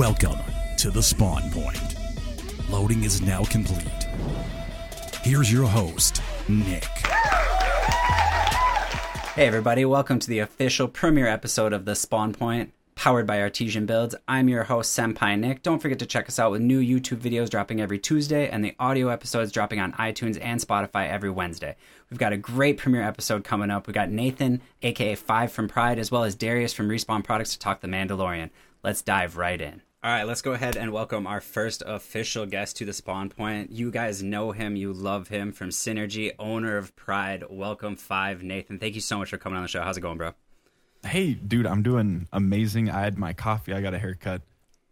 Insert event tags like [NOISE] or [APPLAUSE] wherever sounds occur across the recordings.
Welcome to the spawn point. Loading is now complete. Here's your host, Nick. Hey everybody, welcome to the official premiere episode of The Spawn Point, powered by Artesian Builds. I'm your host, Senpai Nick. Don't forget to check us out with new YouTube videos dropping every Tuesday and the audio episodes dropping on iTunes and Spotify every Wednesday. We've got a great premiere episode coming up. We've got Nathan, aka Five from Pride, as well as Darius from Respawn Products to talk The Mandalorian. Let's dive right in. All right, let's go ahead and welcome our first official guest to the spawn point. You guys know him, you love him from Synergy, owner of Pride. Welcome, Five. Nathan, thank you so much for coming on the show. How's it going, bro? Hey, dude, I'm doing amazing. I had my coffee. I got a haircut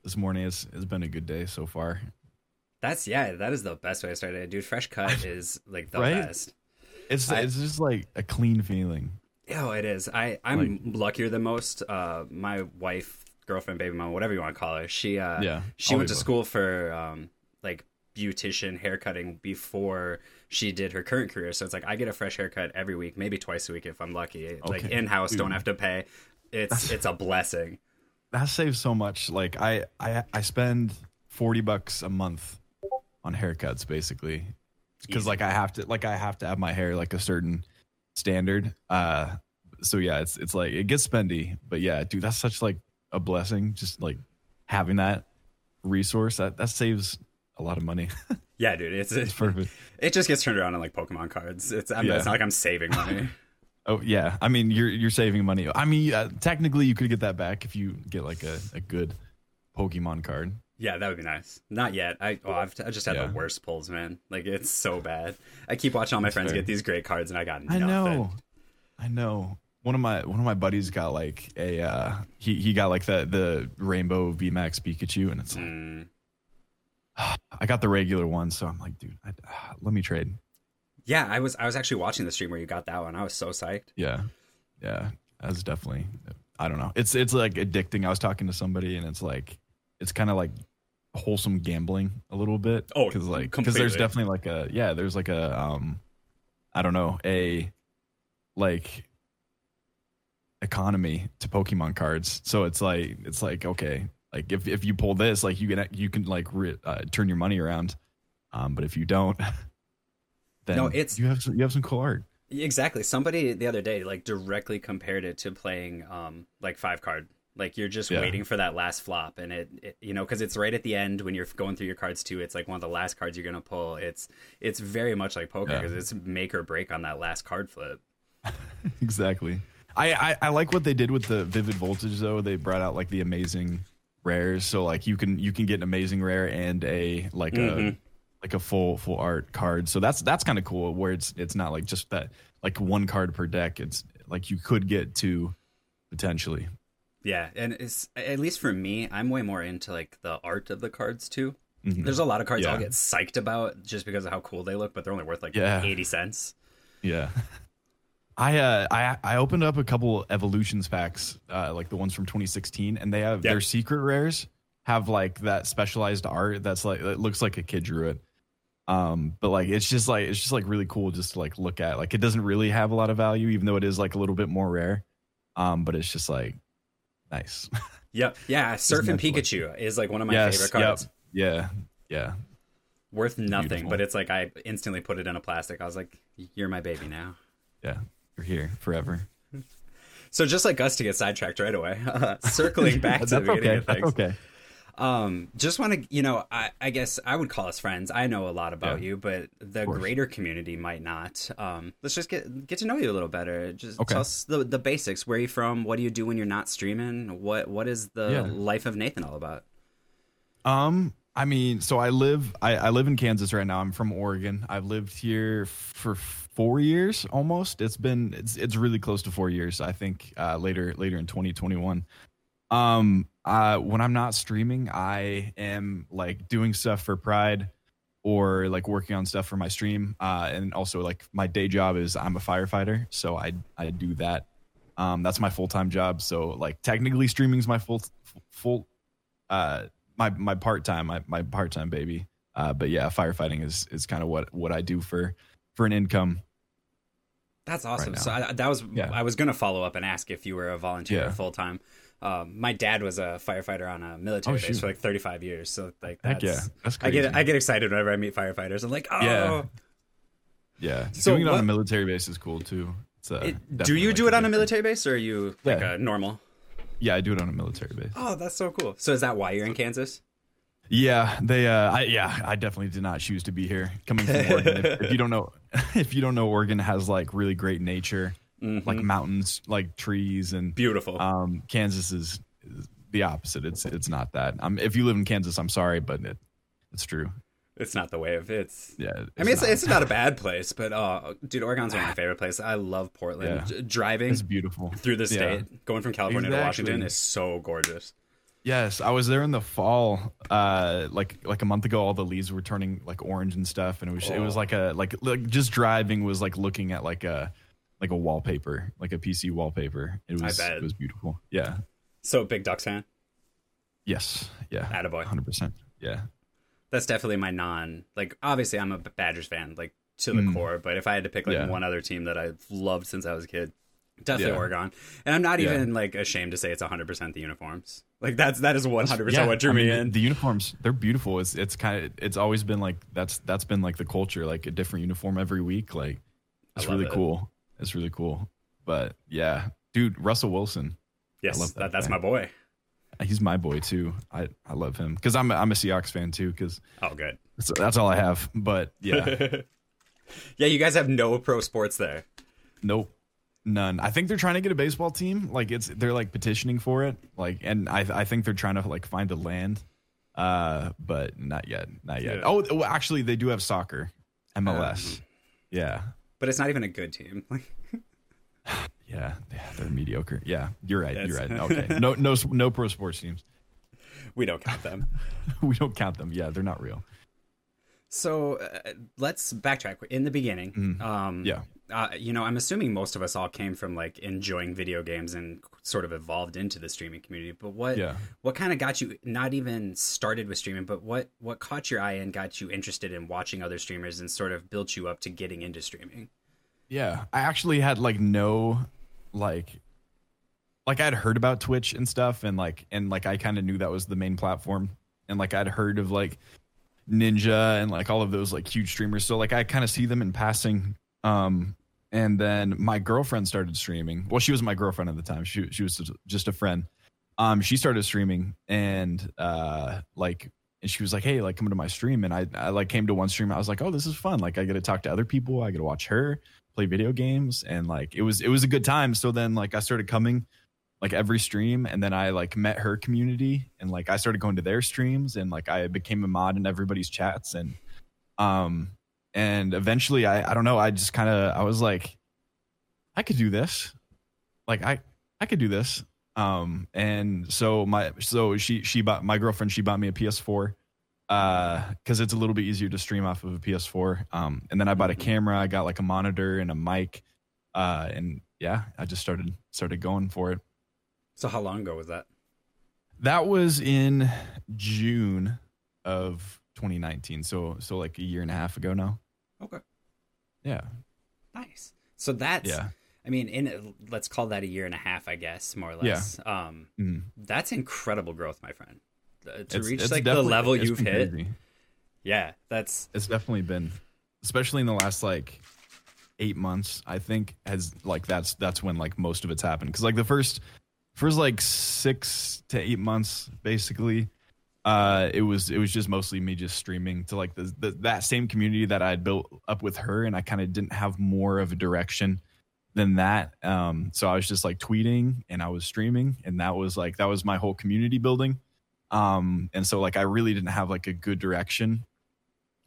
this morning. It's, it's been a good day so far. That's yeah, that is the best way to start it, dude. Fresh cut is like the Right? best. It's I- it's just like a clean feeling. Oh, it is. I I'm luckier than most. Uh, my wife, girlfriend, baby mom, whatever you want to call her, she uh, Yeah, she went to both. school for um like beautician haircutting before she did her current career. So it's like I get a fresh haircut every week, maybe twice a week if I'm lucky. Like in house, don't have to pay. It's [LAUGHS] it's a blessing. That saves so much. Like I I I spend forty bucks a month on haircuts basically because like I have to like I have to have my hair like a certain standard. Uh, so yeah, it's it's like it gets spendy, but yeah, dude, that's such like a blessing. Just like having that resource that that saves a lot of money. [LAUGHS] Yeah, dude, it's it's perfect. [LAUGHS] it just gets turned around on like Pokemon cards. It's I'm, Yeah. it's not like I'm saving money. [LAUGHS] Oh yeah, I mean you're you're saving money. I mean uh, technically you could get that back if you get like a, a good Pokemon card. Yeah, that would be nice. Not yet. I oh, I've I just had Yeah. the worst pulls, man. Like it's so bad. I keep watching all my friends fair. get these great cards, and I got I nothing. know, I know. One of my one of my buddies got like a uh, he he got like the the rainbow VMAX Pikachu, and it's like Mm, [SIGHS] I got the regular one, so I'm like, dude, I, [SIGHS] let me trade. yeah, I was I was actually watching the stream where you got that one. I was so psyched. Yeah, yeah, that's definitely. I don't know. It's it's like addicting. I was talking to somebody, and it's like it's kind of like wholesome gambling a little bit. Oh, because like because there's definitely like a yeah, there's like a um, I don't know a like economy to Pokemon cards. So it's like it's like okay, like if if you pull this, like you can you can like re, uh, turn your money around. Um, but if you don't, [LAUGHS] then No, it's- you have some, you have some cool art. Exactly. Somebody the other day like directly compared it to playing um like five card. Like you're just Yeah. waiting for that last flop, and it, it you know because it's right at the end when you're going through your cards too. It's like one of the last cards you're gonna pull. It's it's very much like poker Yeah. because it's make or break on that last card flip. [LAUGHS] exactly. I, I I like what they did with the vivid voltage though. They brought out like the amazing rares, so like you can you can get an amazing rare and a like Mhm. a like a full full art card. So that's that's kind of cool. Where it's it's not like just that like one card per deck. It's like you could get two potentially. Yeah, and it's at least for me, I'm way more into like the art of the cards too. Mhm. There's a lot of cards I'll get psyched about just because of how cool they look, but they're only worth like Yeah. eighty cents. Yeah. [LAUGHS] I uh I I opened up a couple evolutions packs, uh like the ones from 2016, and they have Yeah. their secret rares have like that specialized art that's like it looks like a kid drew it. Um, but like it's just like it's just like really cool just to like look at. Like it doesn't really have a lot of value, even though it is like a little bit more rare. Um, but it's just like nice. [LAUGHS] Yep. Yeah, to look Pikachu is like one of my yes, favorite cards. Yep. Yeah. Yeah. Worth nothing, Beautiful. but it's like I instantly put it in a plastic. I was like, "You're my baby now." Yeah. You're here forever. So just like us to get sidetracked right away, [LAUGHS] circling [LAUGHS] back to the beginning okay. of That's okay. Um, just want to, you know, I, I guess I would call us friends. I know a lot about Yeah. you, but the greater community might not. Um, let's just get get to know you a little better. Just Okay. tell us the the basics. Where are you from? What do you do when you're not streaming? What what is the Yeah. life of Nathan all about? Um, I mean, so I live I, I live in Kansas right now. I'm from Oregon. I've lived here for four years almost. It's been it's it's really close to four years. I think uh, later later in 2021. Um, uh, when I'm not streaming, I am like doing stuff for Pride or like working on stuff for my stream. Uh, and also like my day job is I'm a firefighter, so I I do that. Um, that's my full time job. So like technically streaming is my full full uh my my part time my, my part time baby. Uh, but yeah, firefighting is is kind of what what I do for for an income. That's awesome. now. so I, that was Yeah. I was gonna follow up and ask if you were a volunteer Yeah. full time. Um, my dad was a firefighter on a military Oh, base shoot. for like 35 years. So like, Heck that's, yeah. That's I get. I get excited whenever I meet firefighters. I'm like, oh, Yeah. Yeah, So doing it on what- a military base is cool too. It's, uh, It- do you like, do it on a military base or are you like Yeah. a normal? Yeah, I do it on a military base. Oh, that's so cool. So is that why you're in Kansas? Yeah, they. Uh, I, yeah, I definitely did not choose to be here. Coming from [LAUGHS] Oregon, if, if you don't know, [LAUGHS] if you don't know, Oregon has like really great nature, Mm-hmm. like mountains, like trees, and Beautiful. um, Kansas is, is the opposite. It's it's not that. Um, if you live in Kansas, I'm sorry, but it, it's true. it's not the way of it's. Yeah, I mean, it's, not. it's not a bad place, but uh, dude, Oregon's one of my [SIGHS] favorite places. I love Portland. Yeah. Driving it's beautiful through the Yeah. state, going from California to Washington is so gorgeous. Yes, I was there in the fall, uh, like like a month ago. All the leaves were turning like orange and stuff, and it was it was Oh. like a like like just driving was like looking at like a like a wallpaper, like a PC wallpaper. It was it was beautiful. Yeah. So big Ducks fan. Yes. Yeah. Attaboy. Hundred percent. Yeah. That's definitely my non. Like, obviously, I'm a Badgers fan, like to the core. But if I had to pick like Mm. Yeah. one other team that I've loved since I was a kid, definitely Yeah. Oregon. And I'm not Yeah. even like ashamed to say it's 100 percent the uniforms. Like that's that is 100 percent Yeah, what drew I me the- in. The uniforms, they're beautiful. It's it's kind of it's always been like that's that's been like the culture, like a different uniform every week. Like it's really it. cool. It's really cool. But yeah, dude, Russell Wilson, yes, love that, that that's my boy. Uh, he's my boy too. I I love him because I'm a, I'm a Seahawks fan too because Oh, good. that's, that's all I have. But yeah, [LAUGHS] Yeah, you guys have no pro sports there. nope, none. I think they're trying to get a baseball team. Like it's they're like petitioning for it. Like and I I think they're trying to like find the land. Uh, but not yet, not yet. Yeah. Oh, oh, actually, they do have soccer, MLS. yeah, But it's not even a good team. [LAUGHS] [SIGHS] yeah, yeah. They're mediocre. Yeah, you're right. You're right. Okay, no, no, no pro sports teams. we don't count them. [LAUGHS] we don't count them. Yeah, they're not real. So uh, let's backtrack. In the beginning, um, Mm-hmm. Yeah. Uh, you know, I'm assuming most of us all came from like enjoying video games and sort of evolved into the streaming community. But what, Yeah. what kind of got you not even started with streaming, but what what caught your eye and got you interested in watching other streamers and sort of built you up to getting into streaming? Yeah, I actually had like no like like I'd heard about Twitch and stuff and like and like I kind of knew that was the main platform and like I'd heard of like Ninja and like all of those like huge streamers so like I kind of see them in passing um and then my girlfriend started streaming. Well, she was my girlfriend at the time. She she was just a friend. Um she started streaming and uh like and she was like, "Hey, like come to my stream." And I, I like came to one stream. I was like, "Oh, this is fun! Like I get to talk to other people. I get to watch her play video games, and like it was it was a good time." So then like I started coming like every stream, and then I like met her community, and like I started going to their streams, and like I became a mod in everybody's chats, and um and eventually I I don't know I just kind of I was like, I could do this, like I I could do this. Um and so my so she she bought my girlfriend she bought me a ps4 uh because it's a little bit easier to stream off of a ps4 um and then i bought a camera i got like a monitor and a mic uh and yeah i just started started going for it. So how long ago was that? that was in june of 2019 so so like a year and a half ago now Okay, yeah nice. So that's yeah I mean, in let's call that a year and a half, I guess, more or less. Yeah. Um, Mhm. that's incredible growth, my friend. Uh, To It's- reach it's like the level you've hit, crazy. yeah, that's it's definitely been especially in the last like eight months i think has like that's that's when like most of it's happened because like the first first like six to eight months basically uh it was it was just mostly me just streaming to like the, the that same community that i had built up with her and i kind of didn't have more of a direction than that. Um so i was just like tweeting and i was streaming and that was like that was my whole community building. Um and so like i really didn't have like a good direction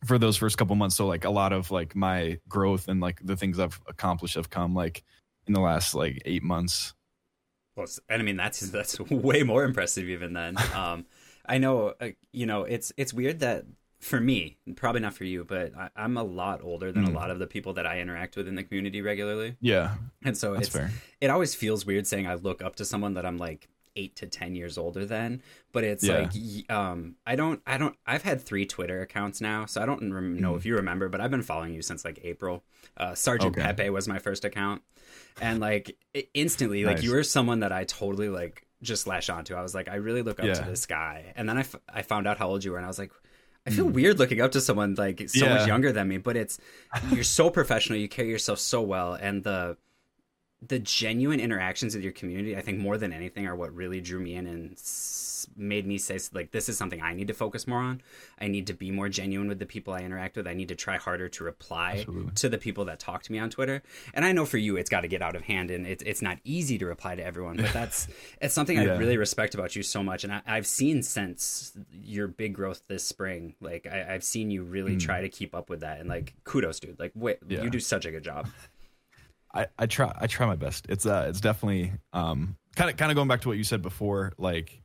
for those first couple months. So like a lot of like my growth and like the things i've accomplished have come like in the last like eight months. Well, and I mean that's that's [LAUGHS] way more impressive even then. Um, I know, uh, you know, it's it's weird that for me, probably not for you, but I, I'm a lot older than a Mm. lot of the people that I interact with in the community regularly, yeah and so it's fair it always feels weird saying I look up to someone that I'm like eight to ten years older than but it's Yeah. like um i don't i don't i've had three twitter accounts now so i don't rem- know Mhm. if you remember but i've been following you since like april uh sergeant Okay. pepe was my first account and like instantly like Nice. you were someone that i totally like just latched onto. I was like i really look up to this guy. And then I, f- I found out how old you were and i was like I feel weird looking up to someone like so much Hmm. Younger than me, but it's you're so professional, you carry yourself so well, and the the genuine interactions with your community, I think more than anything, are what really drew me in and s- made me say like, this is something I need to focus more on. I need to be more genuine with the people I interact with. I need to try harder to reply Absolutely. to the people that talk to me on Twitter. And I know for you, it's got to get out of hand, and it's it's not easy to reply to everyone. But that's [LAUGHS] it's something I really respect about you so much, and I, I've seen since your big growth this spring. Like I, I've seen you really hmm. try to keep up with that, and like kudos, dude. Like wait. Yeah. you do such a good job. [LAUGHS] I, I try I try my best. It's uh it's definitely um kind of kind of going back to what you said before like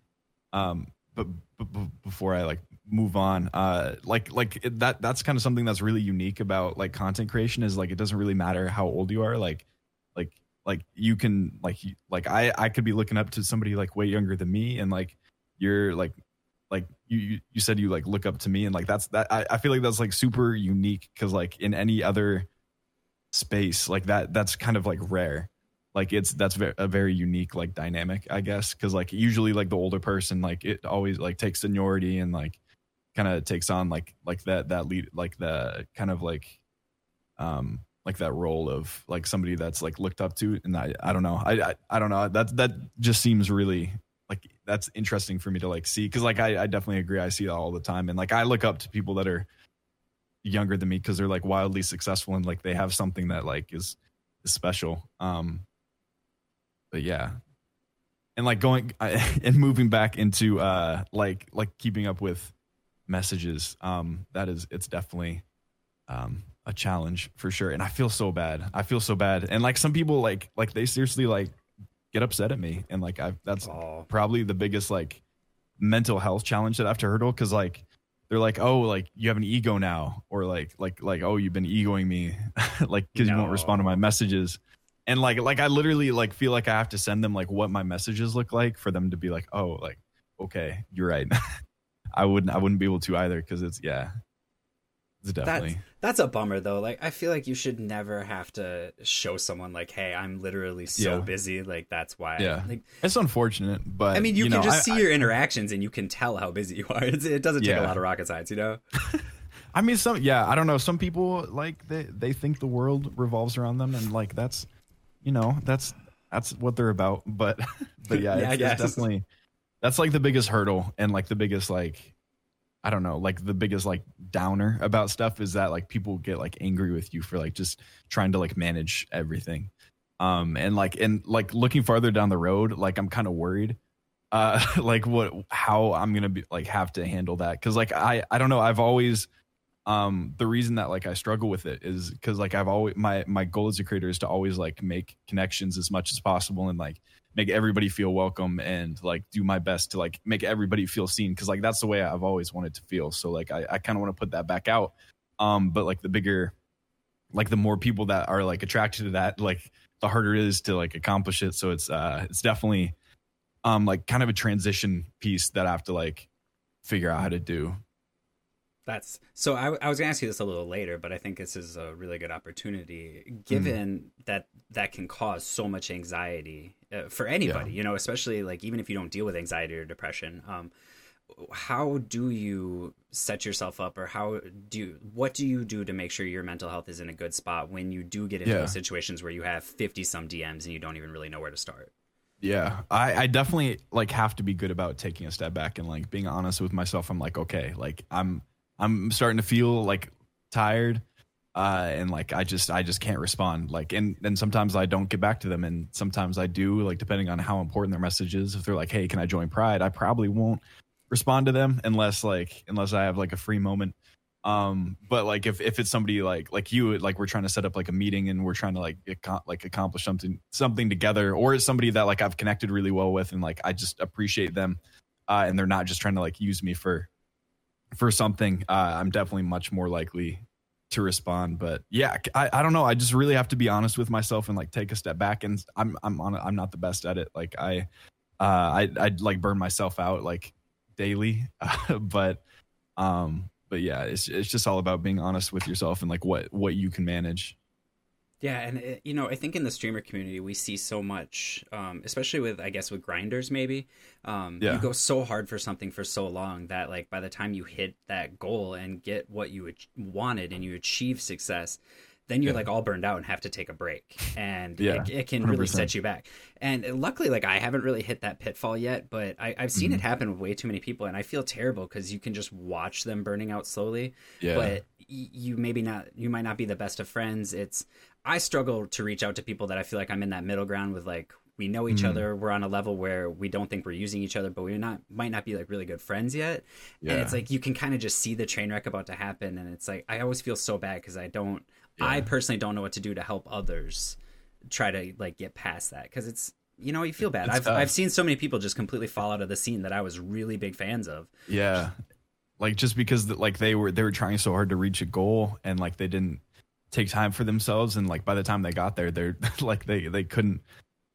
um but, but, but before I like move on uh like like it, that that's kind of something that's really unique about like content creation is like it doesn't really matter how old you are like like like you can like like I I could be looking up to somebody like way younger than me and like you're like like you you, you said you like look up to me and like that's that I, I feel like that's like super unique because like in any other space like that that's kind of like rare. Like it's that's a very unique like dynamic i guess because like usually like the older person like it always like takes seniority and like kind of takes on like like that that lead like the kind of like um like that role of like somebody that's like looked up to and i i don't know. I i, I don't know. That that just seems really like that's interesting for me to like see because like I, I definitely agree. I see that all the time and like i look up to people that are younger than me because they're like wildly successful and like they have something that like is is special. Um but yeah. And like going [LAUGHS] and moving back into uh like like keeping up with messages um that is it's definitely um a challenge for sure. And i feel so bad. I feel so bad. And like some people like like they seriously like get upset at me. And like i that's Oh, probably the biggest like mental health challenge that I have to hurdle because like they're like oh like you have an ego now or like like like oh you've been egoing me [LAUGHS] like because you won't respond to my messages. And like like I literally like feel like I have to send them like what my messages look like for them to be like oh like okay you're right. [LAUGHS] I wouldn't I wouldn't be able to either because it's yeah definitely that's a bummer though. Like I feel like you should never have to show someone like, "Hey, I'm literally so Yeah. busy." Like that's why. Yeah. Like it's unfortunate but I mean, you, you can know, just I- see your interactions and you can tell how busy you are. [LAUGHS] It's, it doesn't take a lot of rocket science, you know. [LAUGHS] I mean, some yeah, I don't know. Some people like they they think the world revolves around them, and like that's, you know, that's that's what they're about. But [LAUGHS] but yeah, Yeah, I it's, it's definitely that's like the biggest hurdle, and like the biggest like, I don't know, like the biggest like downer about stuff is that like people get like angry with you for like just trying to like manage everything, um, and like and like looking farther down the road, like I'm kind of worried uh [LAUGHS] like what how i'm gonna be like have to handle that. Because like i i don't know i've always um the reason that like i struggle with it is because like i've always my my goal as a creator is to always like make connections as much as possible and like make everybody feel welcome and like do my best to like make everybody feel seen because like that's the way i've always wanted to feel. So like i, I kind of want to put that back out. Um but like the bigger like the more people that are like attracted to that like the harder it is to like accomplish it. So it's uh it's definitely um like kind of a transition piece that i have to like figure out how to do That's so. I, I was gonna ask you this a little later, but I think this is a really good opportunity, given that that can cause so much anxiety uh, for anybody. You know, especially like even if you don't deal with anxiety or depression. Um, how do you set yourself up, or how do you, what do you do to make sure your mental health is in a good spot when you do get into Yeah. those situations where you have fifty some DMs and you don't even really know where to start? Yeah, I, I definitely like have to be good about taking a step back and like being honest with myself. I'm like, okay, like I'm I'm starting to feel like tired, uh, and like I just I just can't respond. Like, and and sometimes I don't get back to them, and sometimes I do. Like, depending on how important their message is. If they're like, hey, can I join Pride? I probably won't respond to them unless like unless I have like a free moment. Um, but like if if it's somebody like like you, like we're trying to set up like a meeting and we're trying to like ac- like accomplish something something together, or it's somebody that like I've connected really well with and like I just appreciate them, uh, and they're not just trying to like use me for for something. Uh, I'm definitely much more likely to respond. But yeah, I, I don't know. I just really have to be honest with myself and like take a step back. And I'm I'm on I'm not the best at it. Like I uh, I I'd like burn myself out like daily, [LAUGHS] but um, but yeah, it's it's just all about being honest with yourself and like what what you can manage. Yeah, and it, you know, I think in the streamer community we see so much, um, especially with I guess with grinders maybe. Um, Yeah. You go so hard for something for so long that like by the time you hit that goal and get what you wanted and you achieve success, then you're Yeah. like all burned out and have to take a break, and Yeah, it, it can really 100%. set you back. And luckily, like I haven't really hit that pitfall yet, but I, I've seen it Mm-hmm. happen with way too many people, and I feel terrible because you can just watch them burning out slowly Yeah. but you maybe not you might not be the best of friends it's i struggle to reach out to people that i feel like i'm in that middle ground with like we know each Mhm. other. We're on a level where we don't think we're using each other but we're not might not be like really good friends yet. And it's like you can kind of just see the train wreck about to happen and it's like i always feel so bad because i don't i personally don't know what to do to help others try to like get past that. Because it's you know you feel bad. It's i've tough. i've seen so many people just completely fall out of the scene that i was really big fans of. Yeah. Like just because like they were they were trying so hard to reach a goal and like they didn't take time for themselves and like by the time they got there they're [LAUGHS] like they they couldn't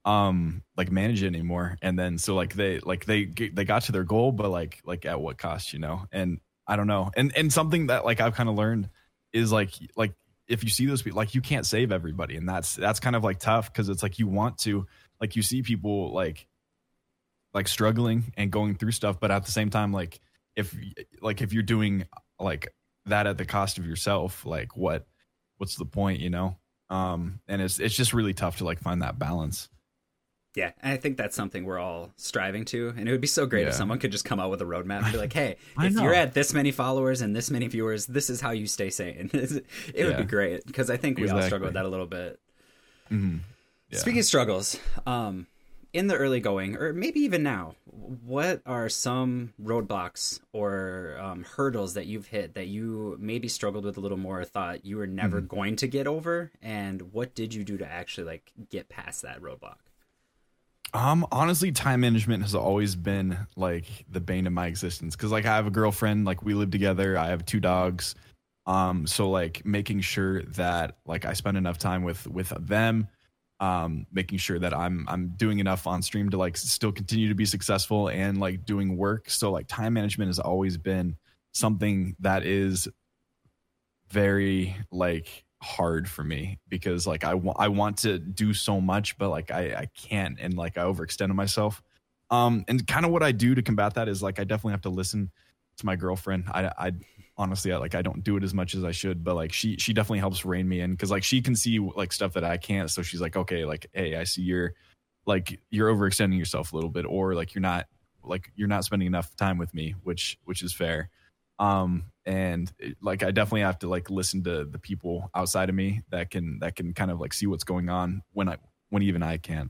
um like manage it anymore. And then so like they like they they got to their goal but like like at what cost you know? And I don't know. And and something that like I've kind of learned is like like if you see those people like you can't save everybody. And that's that's kind of like tough because it's like you want to like you see people like like struggling and going through stuff but at the same time like if like if you're doing like that at the cost of yourself like what what's the point you know um and it's it's just really tough to like find that balance Yeah, and I think that's something we're all striving to. And it would be so great if someone could just come out with a roadmap and be like, [LAUGHS] hey, if know. you're at this many followers and this many viewers, this is how you stay sane. [LAUGHS] it would be great because I think we all struggle with that a little bit. Mhm. Yeah. Speaking of struggles, um, in the early going, or maybe even now, what are some roadblocks or um, hurdles that you've hit that you maybe struggled with a little more, or thought you were never Mm-hmm. going to get over, and what did you do to actually like get past that roadblock? Um, honestly, time management has always been like the bane of my existence. Cause like I have a girlfriend, like we live together. I have two dogs. Um, so like making sure that like I spend enough time with with them, um, making sure that I'm I'm doing enough on stream to like still continue to be successful and like doing work. So like time management has always been something that is very like hard for me because like I wa- I want to do so much but like I I can't and like I overextended myself. Um and kind of what I do to combat that is like I definitely have to listen to my girlfriend. I I honestly I like I don't do it as much as I should but like she she definitely helps rein me in cuz like she can see like stuff that I can't so she's like okay like hey I see you're like you're overextending yourself a little bit or like you're not like you're not spending enough time with me which which is fair. Um and it- like i definitely have to like listen to the people outside of me that can that can kind of like see what's going on when i when even i can and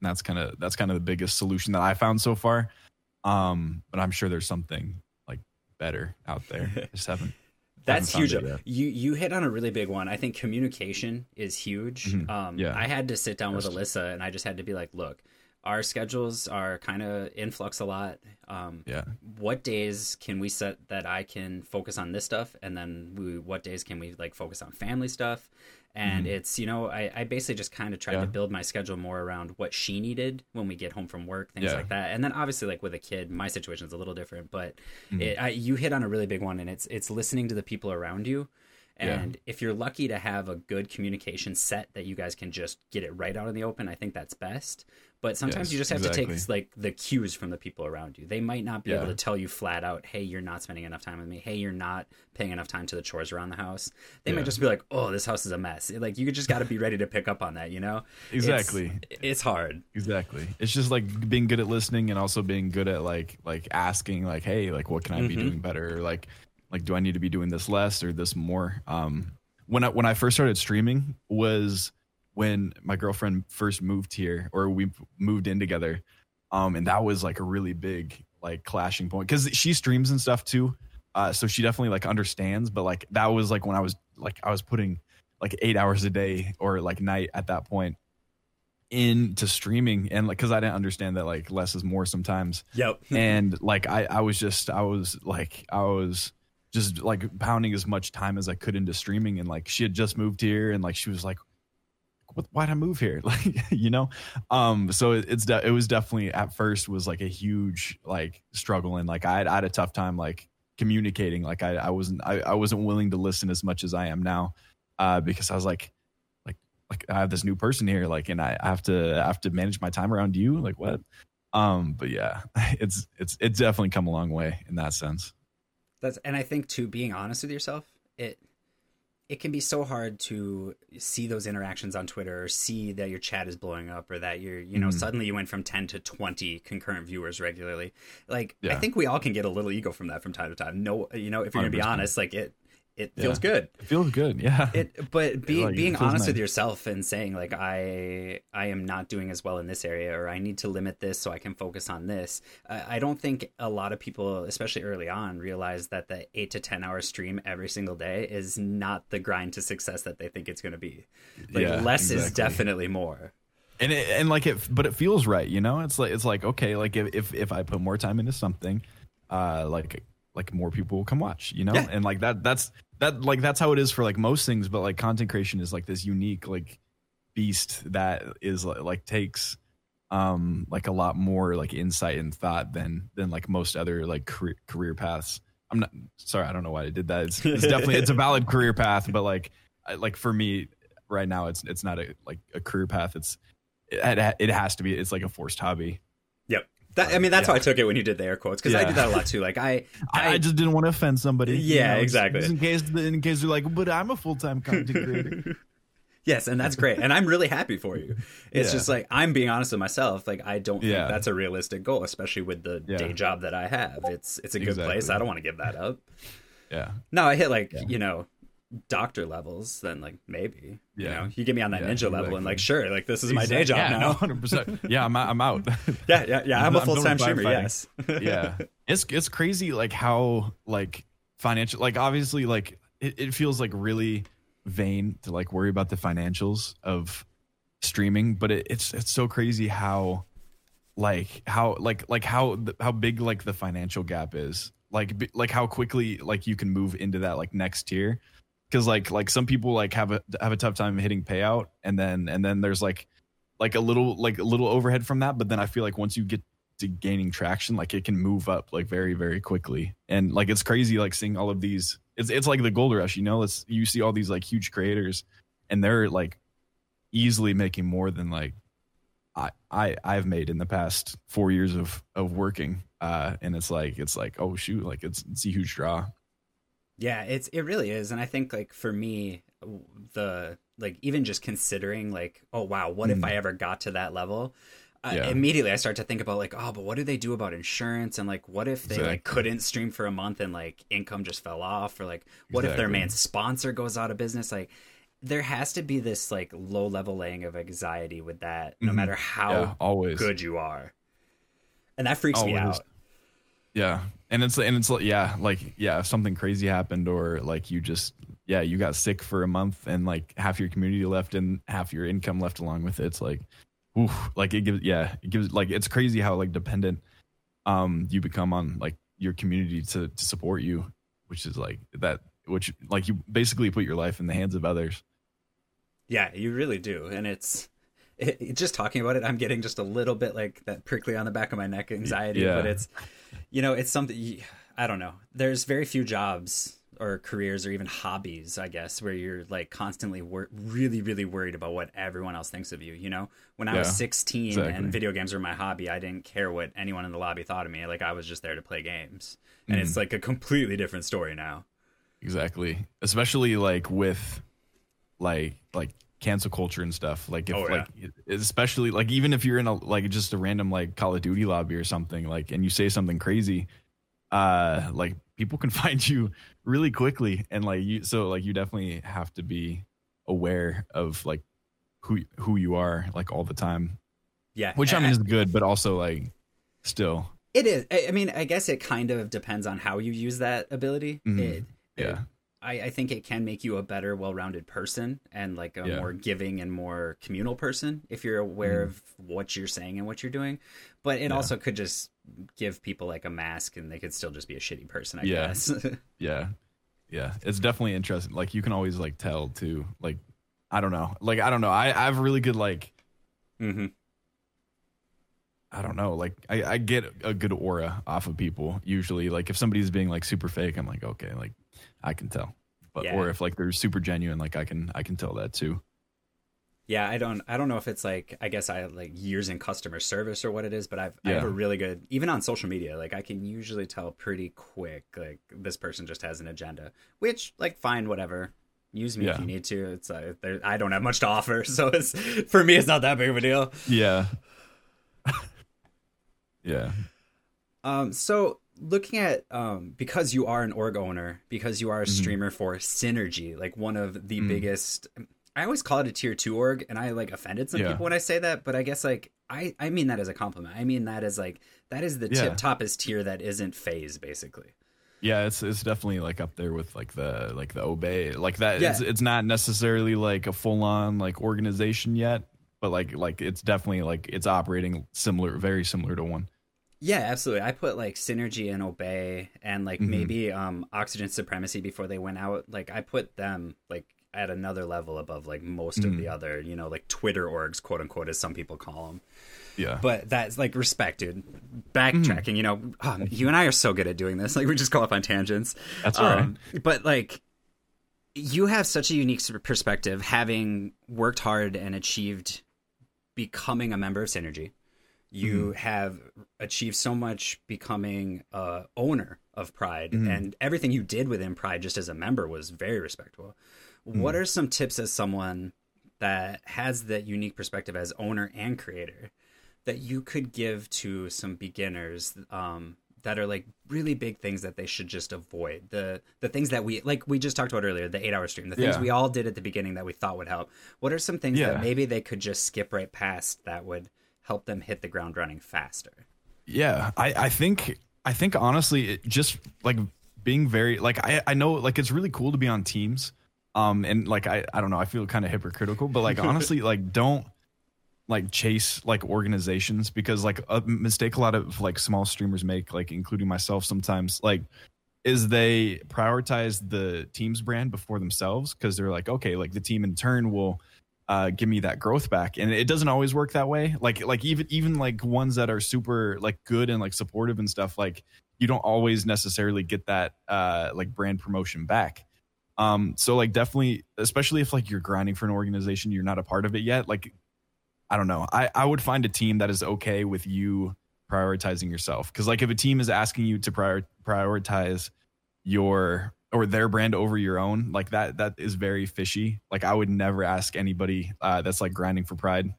that's kind of that's kind of the biggest solution that i found so far. Um but i'm sure there's something better out there i [LAUGHS] just haven't That's haven't huge. it. You you hit on a really big one. I think communication is huge. Mhm. Um, Yeah. I had to sit down with Alyssa and I just had to be like, look, our schedules are kind of in flux a lot. Um, yeah what days can we set that I can focus on this stuff, and then we, what days can we like focus on family stuff? And it's you know I, I basically just kind of tried to Mm-hmm. Build my schedule more around what she needed when we get home from work, things Yeah. like that. And then obviously like with a kid, my situation is a little different, but Mm-hmm. it, I, you hit on a really big one, and it's it's listening to the people around you. Yeah. And if you're lucky to have a good communication set that you guys can just get it right out in the open, I think that's best. But sometimes Yes, you just have to take like the cues from the people around you. They might not be able to tell you flat out, "Hey, you're not spending enough time with me. Hey, you're not paying enough time to the chores around the house." They might just be like, "Oh, this house is a mess." Like you just got to be ready to pick up on that, you know? Exactly. It's, hard. exactly it's just like being good at listening and also being good at like like asking like hey like what can i be Mhm. doing better or like like do i need to be doing this less or this more um when i when i first started streaming was when my girlfriend first moved here or we moved in together um and that was like a really big like clashing point because she streams and stuff too uh so she definitely like understands but like that was like when i was like i was putting like eight hours a day or like night at that point into streaming and like because i didn't understand that like less is more sometimes Yep. [LAUGHS] and like I, I was just i was like i was just like pounding as much time as i could into streaming and like she had just moved here and like she was like why'd I move here? [LAUGHS] Like, you know? Um, so it, it's, de- it was definitely at first was like a huge like struggle. And like, I had, I had a tough time, like communicating. Like I, I wasn't, I, I wasn't willing to listen as much as I am now. Uh, because I was like, like, like I have this new person here, like, and I, I have to, I have to manage my time around you. Like what? Um, but yeah, [LAUGHS] it's, it's, it's definitely come a long way in that sense. That's, and I think too, being honest with yourself, it, it can be so hard to see those interactions on Twitter or see that your chat is blowing up or that you're, you know, mm-hmm. suddenly you went from 10 to 20 concurrent viewers regularly. Like, yeah. I think we all can get a little ego from that from time to time. No, you know, if you're going to be honest, like it, it feels yeah. good. It feels good, yeah. It, but be, like, being honest nice. with yourself and saying like I I am not doing as well in this area, or I need to limit this so I can focus on this. I don't think a lot of people, especially early on, realize that the eight to ten hour stream every single day is not the grind to success that they think it's going to be. Like yeah, less exactly. is definitely more. And it, and like it, but it feels right, you know. It's like it's like okay, like if if, if I put more time into something, uh, like like more people will come watch, you know? Yeah. And like that that's that like that's how it is for like most things, but like content creation is like this unique like beast that is like takes um like a lot more like insight and thought than than like most other like career, career paths. I'm not sorry, I don't know why I did that. It's, it's definitely it's a valid [LAUGHS] career path, but like like for me right now it's it's not a like a career path. It's it, it has to be it's like a forced hobby. Yep. That, I mean, that's yeah. how I took it when you did the air quotes because yeah. I did that a lot too. Like [LAUGHS] I, I, I just didn't want to offend somebody. Yeah, you know, exactly. in case, in case you're like, but I'm a full time content creator. [LAUGHS] yes, and that's great, and I'm really happy for you. It's yeah. just like I'm being honest with myself. Like I don't think that's a realistic goal, especially with the day job that I have. It's it's a good exactly. place. I don't want to give that up. Yeah. No, I hit like you know doctor levels, then like maybe yeah. you know you get me on that yeah, ninja exactly. level and like sure like this is exactly. my day job yeah, now. Hundred percent. Yeah, I'm I'm out. [LAUGHS] yeah, yeah, yeah. I'm, I'm a full time streamer. Yes. [LAUGHS] yeah, it's it's crazy like how like financial like obviously like it, it feels like really vain to like worry about the financials of streaming, but it, it's it's so crazy how like how like like how how big like the financial gap is like like how quickly like you can move into that like next tier because like like some people like have a have a tough time hitting payout and then and then there's like like a little like a little overhead from that but then i feel like once you get to gaining traction like it can move up like very very quickly and like it's crazy like seeing all of these it's it's like the gold rush you know it's you see all these like huge creators and they're like easily making more than like I, I I've made in the past four years of of working, uh, and it's like it's like oh shoot, like it's it's a huge draw. Yeah, it's it really is, and I think like for me, the like even just considering like oh wow, what mm. if I ever got to that level? Yeah. immediately I start to think about like, oh, but what do they do about insurance? And like, what if they exactly. like couldn't stream for a month and like income just fell off? Or like, what exactly. if their main sponsor goes out of business? Like, there has to be this like low level laying of anxiety with that, no mm-hmm. matter how yeah, always. good you are, and that freaks always. me out. Yeah, and it's and it's like yeah, like yeah, if something crazy happened or like you just yeah, you got sick for a month and like half your community left and half your income left along with it. It's like, oof, like it gives yeah, it gives like it's crazy how like dependent um you become on like your community to to support you, which is like that which like you basically put your life in the hands of others. Yeah, you really do, and it's it, just talking about it, I'm getting just a little bit like that prickly on the back of my neck anxiety. Yeah. But it's, you know, it's something I don't know. There's very few jobs or careers or even hobbies, I guess, where you're like constantly wor- really, really worried about what everyone else thinks of you. You know, when I yeah, was 16 exactly. and video games were my hobby, I didn't care what anyone in the lobby thought of me. Like I was just there to play games, and mm. it's like a completely different story now. Exactly, especially like with like like cancel culture and stuff. Like if oh, yeah. like especially like even if you're in a like just a random like Call of Duty lobby or something like and you say something crazy, uh like people can [LAUGHS] find you really quickly and like you so like you definitely have to be aware of like who who you are like all the time. Yeah. Which I mean is good, but also like still. It is. I mean, I guess it kind of depends on how you use that ability. Mm-hmm. It, yeah. I, I think it can make you a better, well-rounded person and like a yeah. more giving and more communal person if you're aware mm. of what you're saying and what you're doing. But it yeah. also could just give people like a mask and they could still just be a shitty person. I yeah. guess. [LAUGHS] yeah, yeah, it's definitely interesting. Like you can always like tell too. Like I don't know. Like I don't know. I, I have really good like Mm-hmm. I don't know. Like I, I get a good aura off of people usually. Like if somebody's being like super fake, I'm like, okay, like I can tell. But Yeah. or if like they're super genuine, like I can I can tell that too. Yeah, I don't I don't know if it's like I guess I have like years in customer service or what it is, but I've I have a really good even on social media, like I can usually tell pretty quick like this person just has an agenda. Which like fine, whatever. Use me if you need to. It's uh, there, I don't have much to offer, [LAUGHS] so it's for me it's not that big of a deal. Yeah. [LAUGHS] yeah. Um, so looking at um, because you are an org owner, because you are a streamer for Synergy, like one of the biggest. I always call it a tier two org, and I like offended some Yeah. people when I say that, but I guess like I I mean that as a compliment. I mean that as like that is the Yeah. tip toppest tier that isn't FaZe basically. Yeah, it's it's definitely like up there with like the like the obey like that. Yeah. It's it's not necessarily like a full on like organization yet, but like like it's definitely like it's operating similar, very similar to one. Yeah, absolutely. I put like Synergy and Obey and like maybe um Oxygen Supremacy before they went out. Like I put them like at another level above like most of the other, you know, like Twitter orgs, quote unquote, as some people call them. Yeah, But that's like respect, dude. Backtracking, you know, um, you and I are so good at doing this. Like we just go off on tangents. That's all Um, But like, you have such a unique perspective, having worked hard and achieved becoming a member of Synergy. You hmm. have achieved so much becoming a owner of Pride, hmm. and everything you did within Pride, just as a member, was very respectable. Hmm. What are some tips as someone that has that unique perspective as owner and creator that you could give to some beginners um, that are like really big things that they should just avoid the the things that we like we just talked about earlier the eight hour stream the things Yeah. we all did at the beginning that we thought would help what are some things Yeah. that maybe they could just skip right past that would help them hit the ground running faster. Yeah, I, I think I think honestly, it just like being very like I I know like it's really cool to be on teams, um, and like I I don't know I feel kind of hypocritical, but like honestly [LAUGHS] like don't like chase like organizations because like a mistake a lot of like small streamers make like including myself sometimes like is they prioritize the team's brand before themselves because they're like okay like the team in turn will uh, give me that growth back. And it doesn't always work that way. Like like even even like ones that are super like good and like supportive and stuff like you don't always necessarily get that uh like brand promotion back. Um so like definitely especially if like you're grinding for an organization you're not a part of it yet like i don't know. I i would find a team that is okay with you prioritizing yourself. Because like if a team is asking you to prior- prioritize your or their brand over your own like that that is very fishy. Like i would never ask anybody uh that's like grinding for pride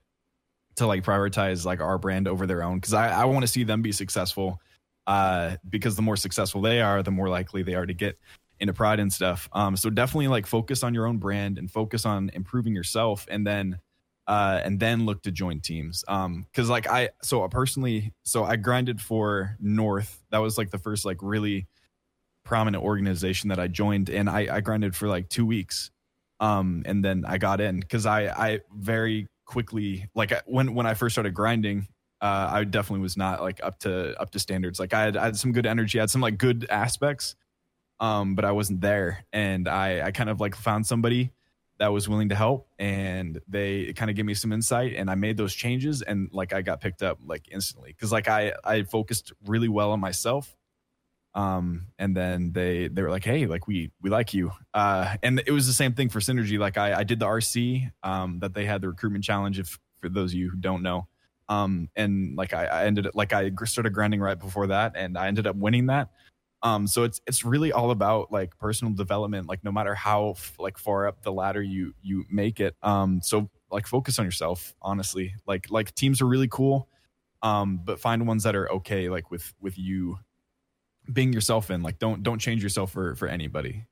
to like prioritize like our brand over their own because i i want to see them be successful uh because the more successful they are the more likely they are to get into pride and stuff. Um so definitely like focus on your own brand and focus on improving yourself and then uh and then look to join teams. Um because like i so I personally so i grinded for north. That was like the first like really prominent organization that I joined and I, I grinded for like two weeks. Um, and then I got in because I, I very quickly, like when, when I first started grinding, uh, I definitely was not like up to, up to standards. Like I had, I had some good energy, I had some like good aspects. Um, but I wasn't there and I, I kind of like found somebody that was willing to help and they kind of gave me some insight and I made those changes and like I got picked up like instantly. Cause like I, I focused really well on myself um and then they they were like hey like we we like you. Uh and it was the same thing for synergy. Like i i did the rc um that they had the recruitment challenge if for those of you who don't know. Um and like i, I ended up like i started grinding right before that and i ended up winning that. Um so it's it's really all about like personal development like no matter how f- like far up the ladder you you make it. Um so like focus on yourself honestly. Like like teams are really cool um but find ones that are okay like with with you being yourself in. Like don't don't change yourself for for anybody.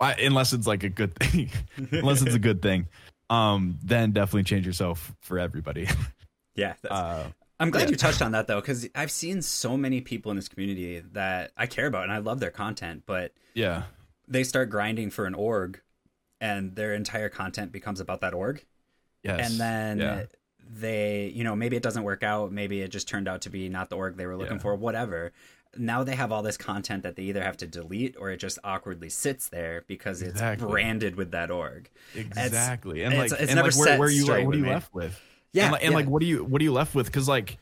I, unless it's like a good thing. [LAUGHS] Unless it's a good thing. Um then definitely change yourself for everybody. [LAUGHS] Yeah that's, uh i'm glad yeah. you touched on that though because i've seen so many people in this community that i care about and i love their content but yeah. they start grinding for an org and their entire content becomes about that org. Yes. And then yeah. they you know maybe it doesn't work out. Maybe it just turned out to be not the org they were looking Yeah. for whatever now they have all this content that they either have to delete or it just awkwardly sits there because it's Exactly. branded with that org. Exactly. and like, it's and never like where, where you what are you me. left with? Yeah, And, like, and yeah. like what are you what are you left with? Because like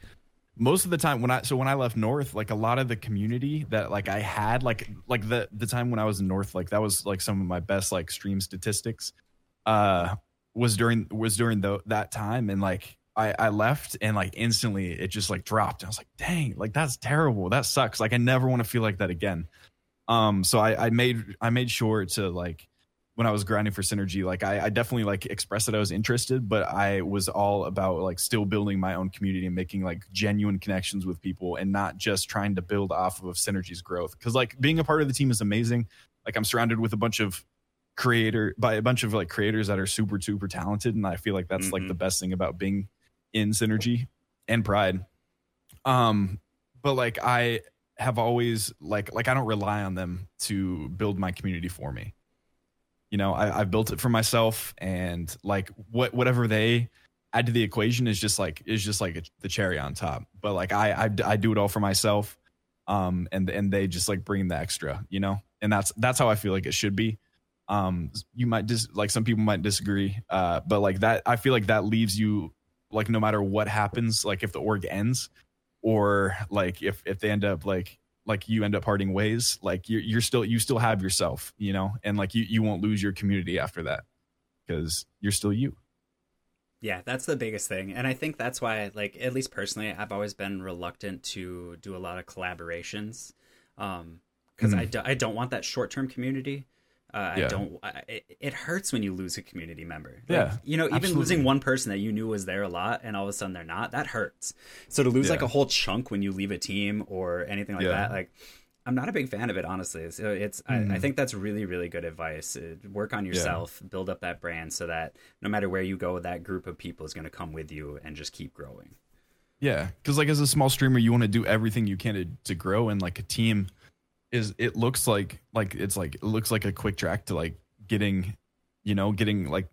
most of the time when I so when I left North, like a lot of the community that like I had, like like the the time when I was in North, like that was like some of my best like stream statistics. Uh was during was during the, that time and like I, I left and like instantly it just like dropped. I was like, dang, like that's terrible. That sucks. Like I never want to feel like that again. Um, so I, I made I made sure to like when I was grinding for synergy, like I, I definitely like expressed that I was interested, but I was all about like still building my own community and making like genuine connections with people and not just trying to build off of synergy's growth. Cause like being a part of the team is amazing. Like I'm surrounded with a bunch of creator by a bunch of like creators that are super, super talented. And I feel like that's like Mhm. the best thing about being in synergy and pride. Um, but like I have always like like I don't rely on them to build my community for me. You know, I, I've built it for myself, and like what whatever they add to the equation is just like is just like the cherry on top. But like I I, I do it all for myself, um, and and they just like bring the extra, you know, and that's that's how I feel like it should be. Um, you might dis like some people might disagree, uh, but like that I feel like that leaves you like no matter what happens, like if the org ends, or like if if they end up like like you end up parting ways like you're, you're still you still have yourself you know and like you you won't lose your community after that because you're still you Yeah, that's the biggest thing. And I think that's why, like, at least personally, I've always been reluctant to do a lot of collaborations. Um, because I, do, I don't want that short term community. Uh, I don't. I, it, it hurts when you lose a community member. Like, Yeah, you know, even absolutely. losing one person that you knew was there a lot, and all of a sudden they're not. That hurts. So to lose like a whole chunk when you leave a team or anything like Yeah. that, like I'm not a big fan of it, honestly. So it's I, I Mhm. think that's really really good advice. Uh, work on yourself, build up that brand, so that no matter where you go, that group of people is going to come with you and just keep growing. yeah because like as a small streamer you want to do everything you can to, to grow and like a team is it looks like like it's like it looks like a quick track to like getting you know getting like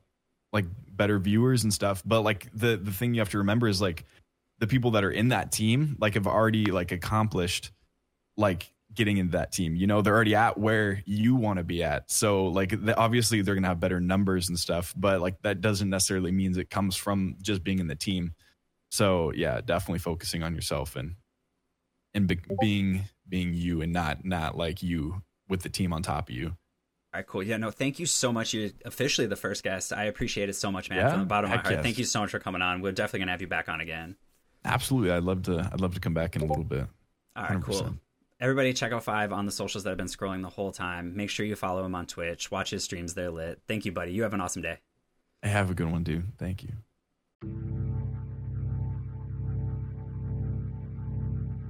like better viewers and stuff. But like the the thing you have to remember is like the people that are in that team like have already like accomplished like getting into that team. You know they're already at where you want to be at. So like the, obviously they're gonna have better numbers and stuff but like that doesn't necessarily means it comes from just being in the team. So yeah definitely focusing on yourself and and be, being being you and not not like you with the team on top of you All right, cool. Yeah, no, thank you so much. You're officially the first guest. I appreciate it so much, man, Yeah? from the bottom of my heart. yes. Thank you so much for coming on. We're definitely gonna have you back on again. absolutely i'd love to i'd love to come back in a little bit All right, cool. 100%. Everybody, check out Five on the socials that I've been scrolling the whole time. Make sure you follow him on Twitch. Watch his streams; they're lit. Thank you, buddy. You have an awesome day. I have a good one dude thank you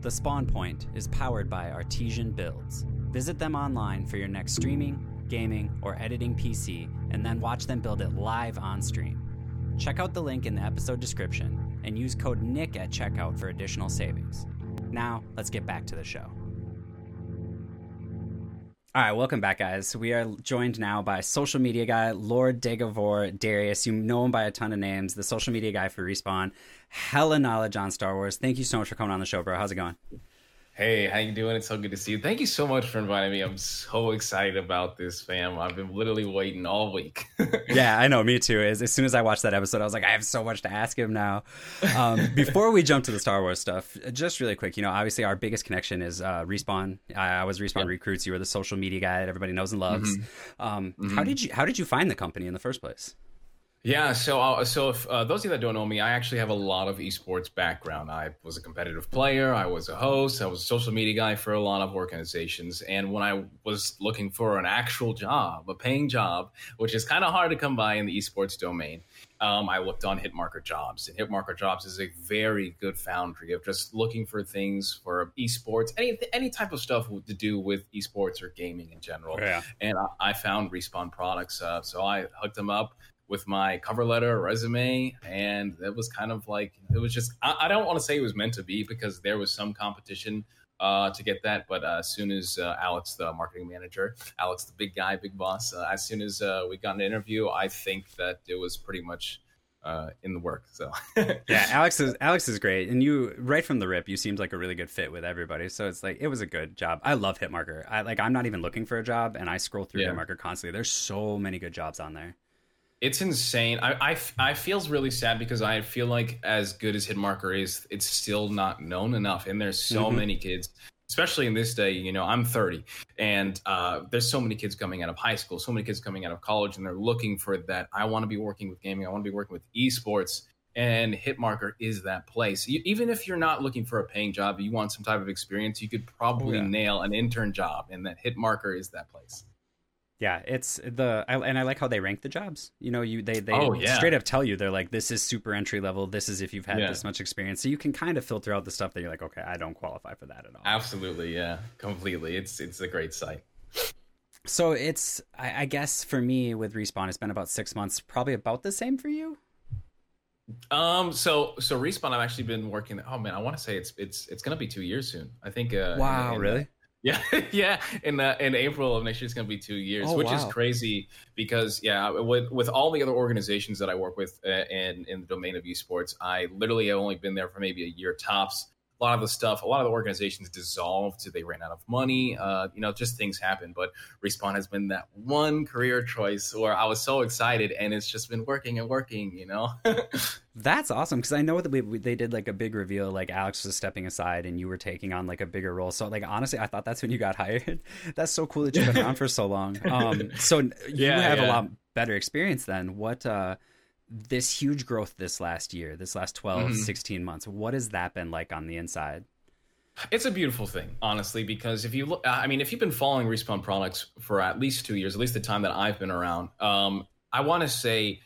The Spawn Point is powered by Artesian Builds. Visit them online for your next streaming, gaming, or editing PC, and then watch them build it live on stream. Check out the link in the episode description and use code NICK at checkout for additional savings. Now, let's get back to the show. All right, welcome back, guys. We are joined now by social media guy Lord Dagovere Darius. You know him by a ton of names. The social media guy for Respawn. Hella knowledge on Star Wars. Thank you so much for coming on the show, bro. How's it going? Hey, how you doing? It's so good to see you. Thank you so much for inviting me. I'm so excited about this, fam. I've been literally waiting all week. [LAUGHS] yeah, I know. Me too. As, as soon as I watched that episode, I was like, I have so much to ask him now. Um, [LAUGHS] before we jump to the Star Wars stuff, just really quick, you know, obviously our biggest connection is uh, Respawn. I, I was Respawn Yep. Recruits. You were the social media guy that everybody knows and loves. Mm-hmm. Um, How did you How did you find the company in the first place? Yeah, so uh, so if uh, those of you that don't know me, I actually have a lot of esports background. I was a competitive player, I was a host, I was a social media guy for a lot of organizations. And when I was looking for an actual job, a paying job, which is kind of hard to come by in the esports domain, um, I looked on Hitmarker Jobs. And Hitmarker Jobs is a very good foundry of just looking for things for esports, any any type of stuff to do with esports or gaming in general Yeah. and I, I found Respawn products. Uh, so I hooked them up with my cover letter, resume, and it was kind of like it was just. I, I don't want to say it was meant to be because there was some competition uh, to get that, but uh, as soon as uh, Alex, the marketing manager, Alex, the big guy, big boss, uh, as soon as uh, we got an interview, I think that it was pretty much. uh, in the work. So [LAUGHS] yeah, Alex is Alex is great, and you right from the rip, you seemed like a really good fit with everybody. So it's like it was a good job. I love Hitmarker. I like I'm not even looking for a job, and I scroll through Yeah. Hitmarker constantly. There's so many good jobs on there. It's insane. I, I, I feels really sad because I feel like as good as Hitmarker is, it's still not known enough. And there's so Mhm. many kids, especially in this day. You know, I'm 30, and uh, there's so many kids coming out of high school, so many kids coming out of college, and they're looking for that. I want to be working with gaming. I want to be working with esports. And Hitmarker is that place. You, even if you're not looking for a paying job, you want some type of experience, you could probably Yeah. nail an intern job, and that Hitmarker is that place. Yeah, it's the I, and I like how they rank the jobs. You know, you they they Oh, yeah. straight up tell you they're like this is super entry level. This is if you've had Yeah. this much experience, so you can kind of filter out the stuff that you're like, okay, I don't qualify for that at all. Absolutely, yeah, completely. It's it's a great site. So it's I, I guess for me with respawn, it's been about six months, probably about the same for you. Um. So so respawn. I've actually been working. Oh man, I want to say it's it's it's gonna be two years soon. I think. Uh, Wow, in- in- really? Yeah, [LAUGHS] yeah. In uh, in April of next year, it's gonna be two years, Oh, which is crazy because yeah, with with all the other organizations that I work with uh, in in the domain of esports, I literally have only been there for maybe a year tops. A lot of the stuff, a lot of the organizations dissolved. They ran out of money. Uh, you know, just things happen. But Respawn has been that one career choice where I was so excited, and it's just been working and working. You know. [LAUGHS] That's awesome because I know that we, we, they did like a big reveal, like Alex was stepping aside and you were taking on like a bigger role. So like honestly, I thought that's when you got [LAUGHS] hired. That's so cool that you've been around for so long. Um, so [LAUGHS] you Yeah, have a lot better experience then. What uh, this huge growth this last year, this last 12, Mhm. 16 months, what has that been like on the inside? It's a beautiful thing, honestly, because if you look, I mean, if you've been following Respawn products for at least two years, at least the time that I've been around, um, I want to say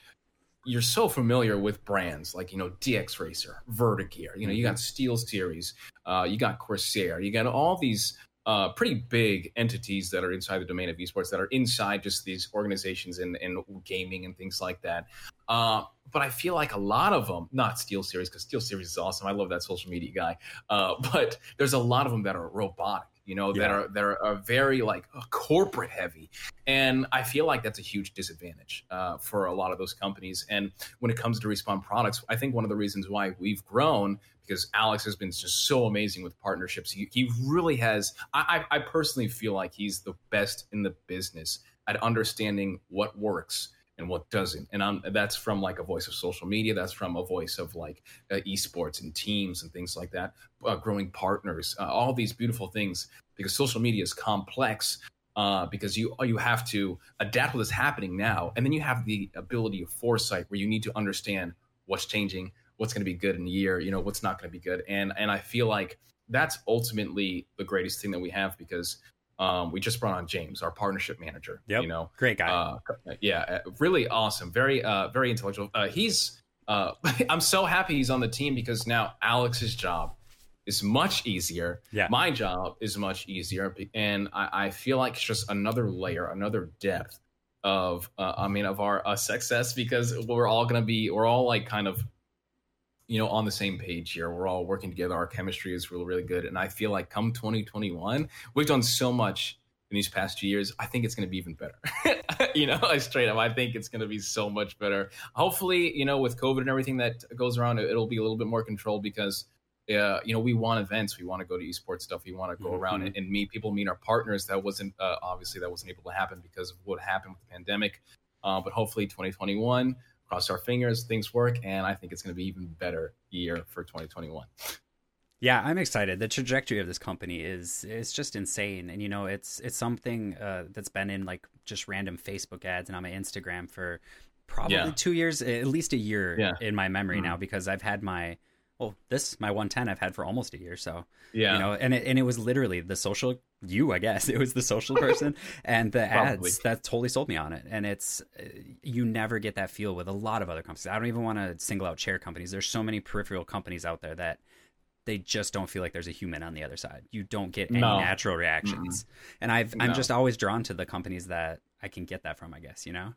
you're so familiar with brands like, you know, DX Racer, Vertigear, you know, you got Steel Series, uh, you got Corsair, you got all these uh, pretty big entities that are inside the domain of esports that are inside just these organizations and, and gaming and things like that. Uh, but I feel like a lot of them, not Steel Series, because Steel Series is awesome. I love that social media guy. Uh, [LAUGHS] but there's a lot of them that are robotic, you know, that are that are, are very like uh, corporate heavy, and I feel like that's a huge disadvantage uh, for a lot of those companies. And when it comes to respawn products, I think one of the reasons why we've grown because Alex has been just so amazing with partnerships. He, he really has. I, I personally feel like he's the best in the business at understanding what works and what doesn't. And I'm, that's from like a voice of social media. That's from a voice of like uh, esports and teams and things like that. Uh, growing partners, uh, all these beautiful things. Because social media is complex. Uh, because you you have to adapt what is happening now, and then you have the ability of foresight where you need to understand what's changing, what's going to be good in a year, you know, what's not going to be good, and and I feel like that's ultimately the greatest thing that we have because um, we just brought on James, our partnership manager. Yeah, You know, Great guy. uh, yeah, uh, really awesome. Very, uh, very intellectual. Uh, he's. Uh, [LAUGHS] I'm so happy he's on the team because now Alex's job is much easier. Yeah. My job is much easier, and I, I feel like it's just another layer, another depth of, uh, I mean, of our uh, success because we're all gonna be, we're all like kind of, you know, on the same page here. We're all working together. Our chemistry is really, really good, and I feel like come 2021, we've done so much in these past two years, I think it's going to be even better. [LAUGHS] you know, I straight up, I think it's going to be so much better. Hopefully, you know, with COVID and everything that goes around, it'll be a little bit more controlled because, uh, you know, we want events, we want to go to esports stuff, we want to go around and, and meet people, meet our partners. That wasn't uh, obviously that wasn't able to happen because of what happened with the pandemic. Uh, but hopefully, 2021, cross our fingers, things work, and I think it's going to be even better year for 2021. Yeah, I'm excited. The trajectory of this company is it's just insane, and you know, it's it's something uh, that's been in like just random Facebook ads and on my Instagram for probably Yeah. two years, at least a year Yeah. in my memory Mhm. now, because I've had my well, this my 110 I've had for almost a year, so Yeah, you know, and it and it was literally the social you, I guess [LAUGHS] it was the social [LAUGHS] person and the Probably. ads that totally sold me on it, and it's uh, you never get that feel with a lot of other companies. I don't even want to single out chair companies. There's so many peripheral companies out there that they just don't feel like there's a human on the other side. You don't get any No. natural reactions. And I've I'm just always drawn to the companies that I can get that from, I guess, you know?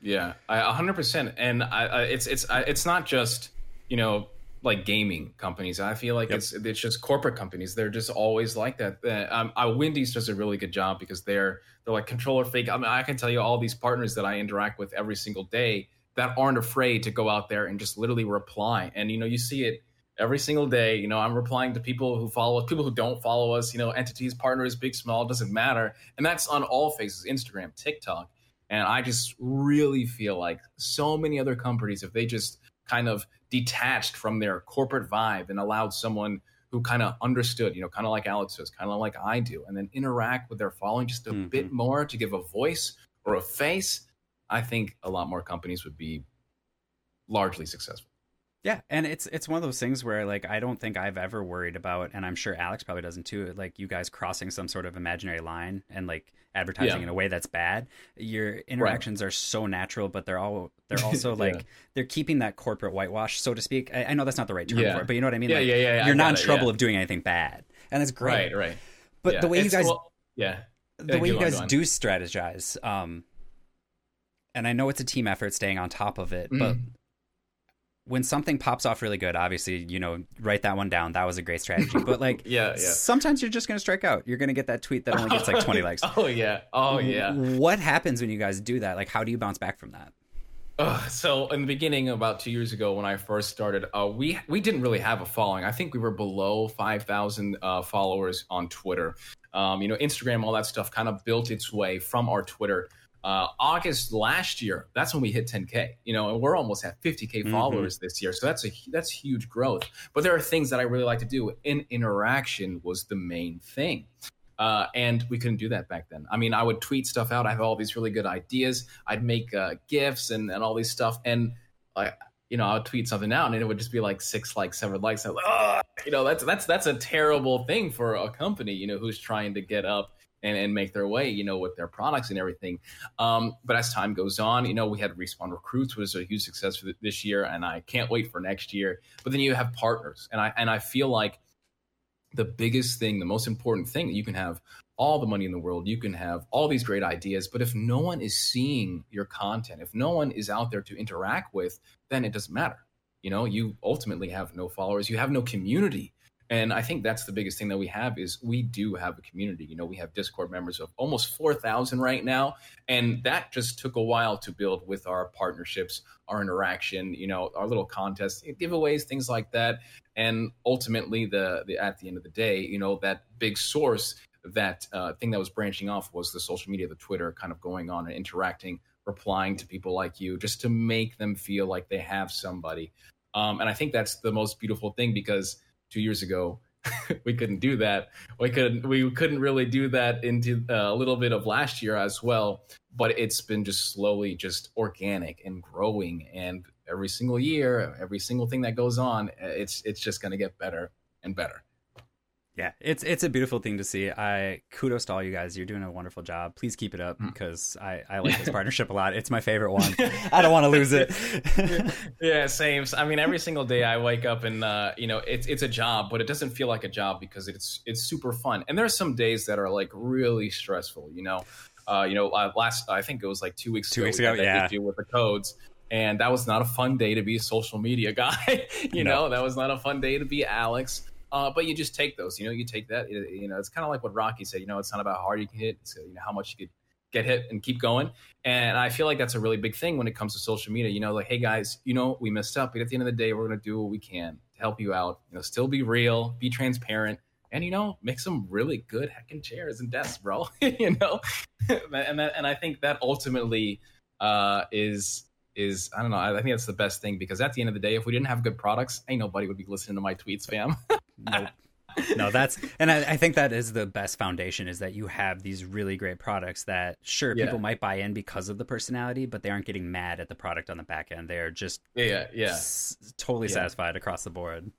Yeah, I- a hundred percent. And I, I, it's it's I, it's not just you know like gaming companies. I feel like Yep. it's it's just corporate companies. They're just always like that. Uh, um, uh, Wendy's does a really good job because they're they're like controller fake. I mean, I can tell you all these partners that I interact with every single day. that aren't afraid to go out there and just literally reply. And you know, you see it every single day. You know, I'm replying to people who follow us, people who don't follow us. You know, entities, partners, big, small, doesn't matter. And that's on all faces: Instagram, TikTok. And I just really feel like so many other companies, if they just kind of detached from their corporate vibe and allowed someone who kind of understood, you know, kind of like Alex does, kind of like I do, and then interact with their following just a mm-hmm. bit more to give a voice or a face, I think a lot more companies would be largely successful. Yeah, and it's it's one of those things where like I don't think I've ever worried about, and I'm sure Alex probably doesn't too. Like you guys crossing some sort of imaginary line and like advertising yeah. in a way that's bad. Your interactions right. are so natural, but they're all they're [LAUGHS] also like yeah. they're keeping that corporate whitewash, so to speak. I, I know that's not the right term yeah. for it, but you know what I mean. Yeah, like, yeah, yeah. You're not in trouble of doing anything bad, and that's great. Right, right. But the way it's, you guys, well, yeah, the way you guys do strategize, um, and I know it's a team effort, staying on top of it, mm. but when something pops off really good, obviously, you know, write that one down. That was a great strategy. But like, [LAUGHS] yeah, yeah. Sometimes you're just going to strike out. You're going to get that tweet that only gets like 20 [LAUGHS] likes. oh yeah. Oh yeah. What happens when you guys do that? Like, how do you bounce back from that? Uh, so in the beginning, about two years ago, when I first started, uh, we we didn't really have a following. I think we were below five thousand uh, followers on Twitter. Um, you know, Instagram, all that stuff, kind of built its way from our Twitter uh, August last year, that's when we hit 10k. You know, and we're almost at 50k mm-hmm. followers mm-hmm. this year, so that's a that's huge growth. But there are things that I really like to do. In interaction was the main thing. Uh, and we couldn't do that back then. I mean, I would tweet stuff out. I have all these really good ideas. I'd make uh, gifs and, and all these stuff, and like you know, I would tweet something out, and it would just be like six likes, seven likes. I'm like, oh, you know, that's that's that's a terrible thing for a company, you know, who's trying to get up and, and make their way, you know, with their products and everything. Um, but as time goes on, you know, we had Respawn Recruits, was a huge success for this year, and I can't wait for next year. But then you have partners, and I and I feel like the biggest thing, the most important thing that you can have all the money in the world, you can have all these great ideas, but if no one is seeing your content, if no one is out there to interact with, then it doesn't matter. You know, you ultimately have no followers, you have no community and I think that's the biggest thing that we have is we do have a community. You know, we have Discord members of almost 4,000 right now. And that just took a while to build with our partnerships, our interaction, you know, our little contests, giveaways, things like that. And ultimately, the, the at the end of the day, you know, that big source, that uh, thing that was branching off was the social media, the Twitter kind of going on and interacting, replying to people like you, just to make them feel like they have somebody. Um, and I think that's the most beautiful thing because – two years ago [LAUGHS] we couldn't do that. We couldn't we couldn't really do that into uh, a little bit of last year as well but it's been just slowly just organic and growing and every single year every single thing that goes on it's it's just going to get better and better yeah, it's it's a beautiful thing to see. I kudos to all you guys. You're doing a wonderful job. Please keep it up because mm. I, I like this [LAUGHS] partnership a lot. It's my favorite one. [LAUGHS] I don't want to lose it. [LAUGHS] yeah, same. I mean, every single day I wake up and uh, you know it's it's a job, but it doesn't feel like a job because it's it's super fun. And there's some days that are like really stressful. You know, uh, you know, uh, last I think it was like two weeks two ago, weeks ago, yeah, issue with the codes. And that was not a fun day to be a social media guy. you no. know, that was not a fun day to be Alex. Uh, but you just take those. You know, you take that. You know, it's kind of like what Rocky said. You know, it's not about how hard you can hit. It's you know how much you could get hit and keep going. And I feel like that's a really big thing when it comes to social media. You know, like, hey guys, you know, we messed up, but at the end of the day, we're gonna do what we can to help you out. You know, still be real, be transparent, and you know, make some really good heckin' chairs and desks, bro. [LAUGHS] you know, [LAUGHS] and that, and I think that ultimately uh, is is I don't know. I think that's the best thing because at the end of the day, if we didn't have good products, ain't nobody would be listening to my tweets, fam. [LAUGHS] nope. no that's and I, I, think that is the best foundation is that you have these really great products that sure yeah. people might buy in because of the personality but they aren't getting mad at the product on the back end. They're just yeah yeah s- totally yeah. satisfied across the board.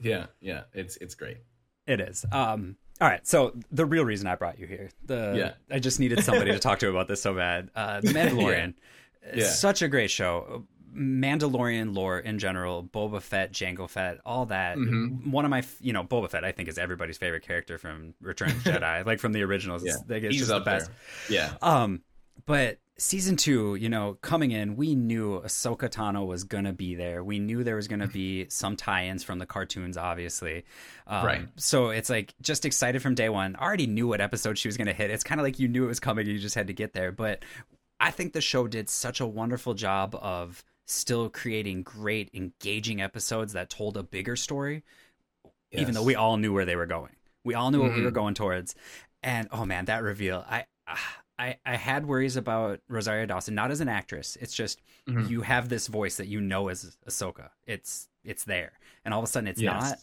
Yeah yeah. It's it's great. It is. Um all right. So the real reason i brought you here the yeah. i just needed somebody to talk to about this so bad. Uh the [LAUGHS] mandalorian. Yeah. such a great show Mandalorian lore in general, Boba Fett, Jango Fett, all that. Mm-hmm. One of my, you know, Boba Fett, I think is everybody's favorite character from Return of the [LAUGHS] Jedi, like from the originals. Yeah. It's, it's He's just the best. There. Yeah. Um, but season two, you know, coming in, we knew Ahsoka Tano was gonna be there. We knew there was gonna be some tie-ins from the cartoons, obviously. Um, right. So it's like just excited from day one. already knew what episode she was gonna hit. It's kind of like you knew it was coming. You just had to get there. But I think the show did such a wonderful job of still creating great, engaging episodes that told a bigger story, even though we all knew where they were going. We all knew what we were going towards. And oh man, that reveal, I. I, I had worries about Rosario Dawson, not as an actress. It's just Mhm. you have this voice that you know is Ahsoka. It's it's there, and all of a sudden it's Yes. not.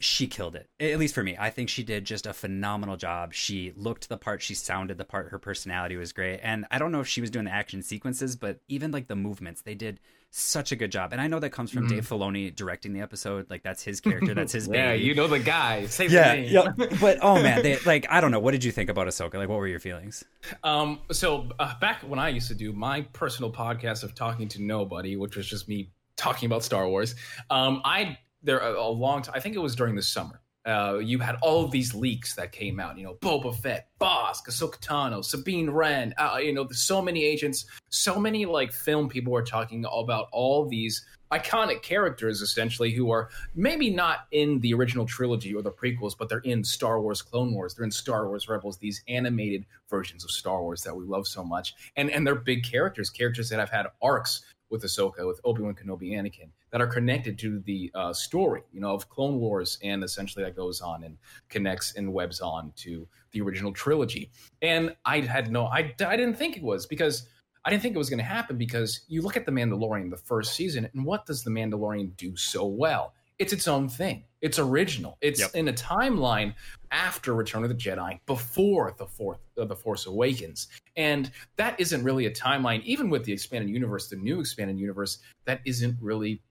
She killed it. At least for me, I think she did just a phenomenal job. She looked the part. She sounded the part. Her personality was great. And I don't know if she was doing the action sequences, but even like the movements, they did such a good job. And I know that comes from Dave Filoni directing the episode. Like that's his character. That's his Mm-hmm. [LAUGHS] yeah, baby. you know the guy. Say yeah, yeah. [LAUGHS] But oh man, they like I don't know. What did you think about Ahsoka? Like, what were your feelings? Um, so uh, back when I used to do my personal podcast of talking to nobody, which was just me talking about Star Wars, um, I there a, a long time. I think it was during the summer. Uh, you had all of these leaks that came out. You know, Boba Fett, Boss, Ahsoka Tano, Sabine Wren. Uh, you know, so many agents, so many like film people were talking about all these iconic characters essentially who are maybe not in the original trilogy or the prequels, but they're in Star Wars Clone Wars, they're in Star Wars Rebels, these animated versions of Star Wars that we love so much. And and they're big characters, characters that have had arcs with Ahsoka, with Obi-Wan Kenobi, Anakin, that are connected to the uh, story, you know, of Clone Wars, and essentially that goes on and connects and webs on to the original trilogy. And I had no, I, I didn't think it was because I didn't think it was going to happen because you look at The Mandalorian, the first season, and what does The Mandalorian do so well? It's its own thing. It's original. It's Yep. in a timeline after Return of the Jedi, before the fourth, uh, the Force Awakens, and that isn't really a timeline. Even with the expanded universe, the new expanded universe, that isn't really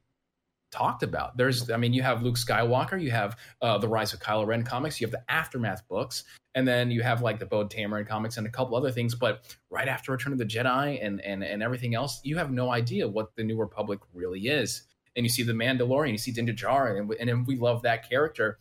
talked about. There's, I mean, you have Luke Skywalker, you have uh, the Rise of Kylo Ren comics, you have the Aftermath books, and then you have like the Poe Dameron comics and a couple other things. But right after Return of the Jedi and and and everything else, you have no idea what the New Republic really is. And you see the Mandalorian, you see Din Djarin, and and we love that character.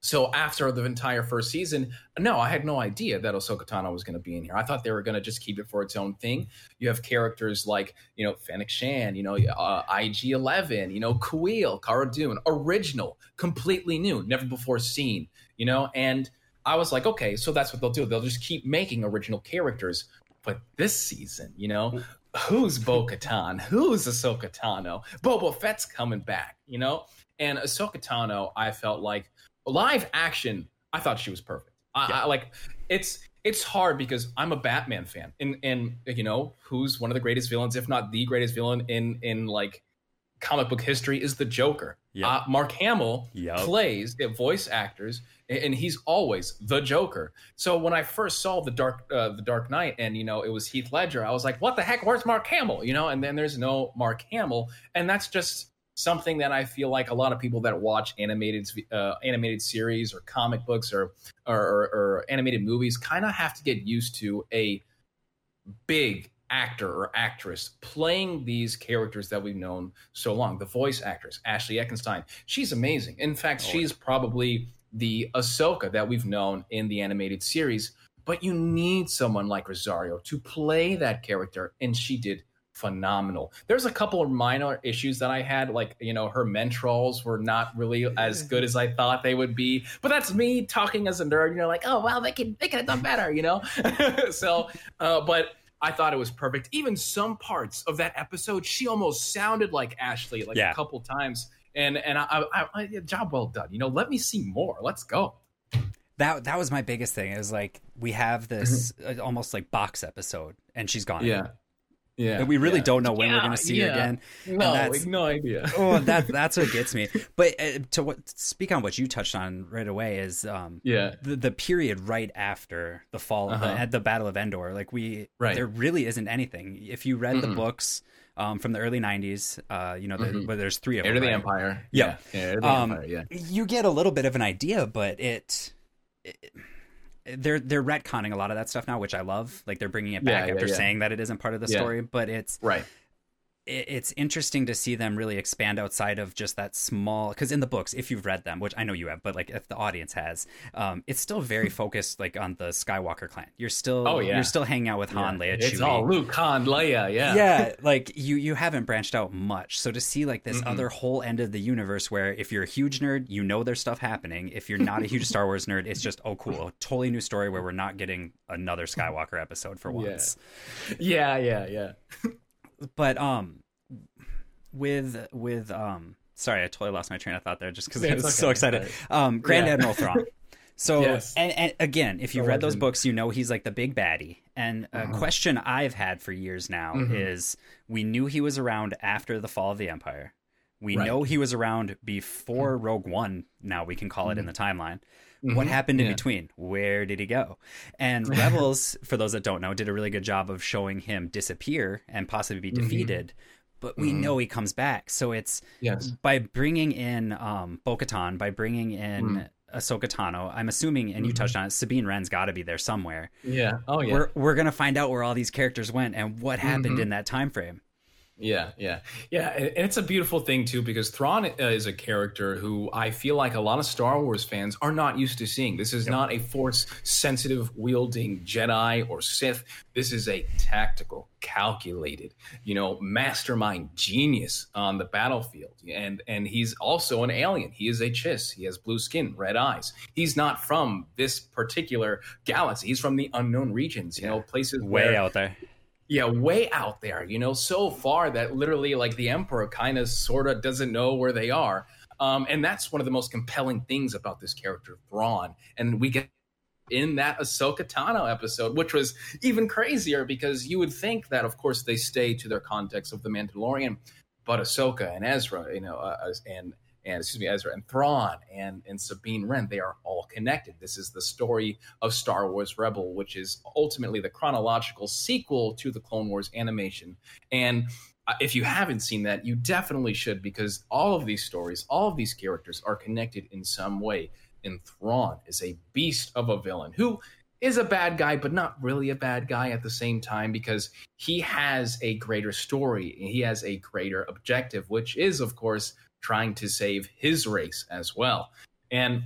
So after the entire first season, no, I had no idea that Ahsoka Tano was going to be in here. I thought they were going to just keep it for its own thing. You have characters like, you know, Fennec Shand, you know, uh, IG-11, you know, Kuil, Cara Dune, original, completely new, never before seen, you know, and I was like, okay, so that's what they'll do. They'll just keep making original characters. But this season, you know, who's Bo Katan? Who's Ahsoka Tano? Boba Fett's coming back, you know? And Ahsoka Tano, I felt like live action, I thought she was perfect. I, I like it's it's hard because I'm a Batman fan, and and you know who's one of the greatest villains, if not the greatest villain in in like comic book history, is the Joker. Yep. Uh, Mark Hamill Yep. plays the voice actors, and, and he's always the Joker. So when I first saw the Dark uh, the Dark Knight, and you know it was Heath Ledger, I was like, what the heck? Where's Mark Hamill? You know, and then there's no Mark Hamill, and that's just something that I feel like a lot of people that watch animated uh, animated series or comic books or or, or, or animated movies kind of have to get used to a big actor or actress playing these characters that we've known so long. The voice actress Ashley Eckenstein, she's amazing. In fact, she's probably the Ahsoka that we've known in the animated series. But you need someone like Rosario to play that character, and she did phenomenal. There's a couple of minor issues that I had, like you know, her montrals were not really as good as I thought they would be. But that's me talking as a nerd. You know, like, oh wow, they can they could have done better. You know, [LAUGHS] so uh, but. I thought it was perfect. Even some parts of that episode, she almost sounded like Ashley, like Yeah. a couple times. And and I, I, I job well done. You know, let me see more. Let's go. That that was my biggest thing. Is like we have this uh, almost like box episode, and she's gone. Mm-hmm. Yeah. And we really yeah. don't know when we're going to see her again. No, And that's- no idea. [LAUGHS] oh, that [LAUGHS] that's what gets me. But uh, to what speak on what you touched on right away is um Yeah. the, the period right after the fall of the, Uh-huh. at the Battle of Endor. Like we Right. there really isn't anything. If you read the Mm-mm. books um, from the early '90s, uh, you know, the, Mhm. where there's three of Heir them. to the right? Empire. Yeah. Yeah. Heir to the Um, Empire. Yeah. you get a little bit of an idea, but it, it they're they're retconning a lot of that stuff now, which I love. Like they're bringing it back yeah, after yeah. saying that it isn't part of the Yeah. story, but it's Right. It- it's interesting to see them really expand outside of just that small because in the books if you've read them which i know you have but like if the audience has um it's still very focused like on the skywalker clan you're still Oh, yeah. you're still hanging out with han leia It's Chewie. all Luke, Han, Leia. Yeah. yeah like you you haven't branched out much so to see like this Mm-mm. other whole end of the universe where if you're a huge nerd you know there's stuff happening if you're not a huge [LAUGHS] star wars nerd it's just oh cool a totally new story where we're not getting another skywalker episode for Yeah. once Yeah. Yeah. Yeah. [LAUGHS] but um with with um sorry, I totally lost my train of thought there just because I was okay. so excited. Um, Grand Yeah. Admiral Thrawn. [LAUGHS] So, Yes. and, and again, if you read those books, you know he's like the big baddie. And a Uh-huh. question I've had for years now Mhm. is: we knew he was around after the fall of the Empire. We Right. know he was around before Rogue One. Now we can call it in the timeline. What Mhm. happened in Yeah. between? Where did he go? And [LAUGHS] Rebels, for those that don't know, did a really good job of showing him disappear and possibly be Mhm. defeated. But we Mhm. know he comes back. So it's Yes. by bringing in um, by bringing in Mm. Ahsoka Tano, I'm assuming, and you Mhm. touched on it, Sabine Wren's got to be there somewhere. Yeah. Oh yeah. We're we're gonna find out where all these characters went and what happened Mhm. in that time frame. Yeah, yeah, yeah. And it's a beautiful thing too because Thrawn uh, is a character who I feel like a lot of Star Wars fans are not used to seeing. This is not a force-sensitive wielding Jedi or Sith. This is a tactical, calculated, you know, mastermind genius on the battlefield. And and he's also an alien. He is a Chiss. He has blue skin, red eyes. He's not from this particular galaxy. He's from the unknown regions. You know, places Way where out there. Yeah, way out there, you know, so far that literally, like, the Emperor kind of sort of doesn't know where they are. Um, and that's one of the most compelling things about this character, Thrawn. And we get in that Ahsoka Tano episode, which was even crazier because you would think that, of course, they stay to their context of the Mandalorian, but Ahsoka and Ezra, you know, uh, and and excuse me, Ezra and Thrawn and and Sabine Wren, they are all connected. This is the story of Star Wars Rebel, which is ultimately the chronological sequel to the Clone Wars animation. And uh, if you haven't seen that, you definitely should because all of these stories, all of these characters are connected in some way. And Thrawn is a beast of a villain who is a bad guy, but not really a bad guy at the same time because he has a greater story. He has a greater objective, which is, of course, trying to save his race as well. And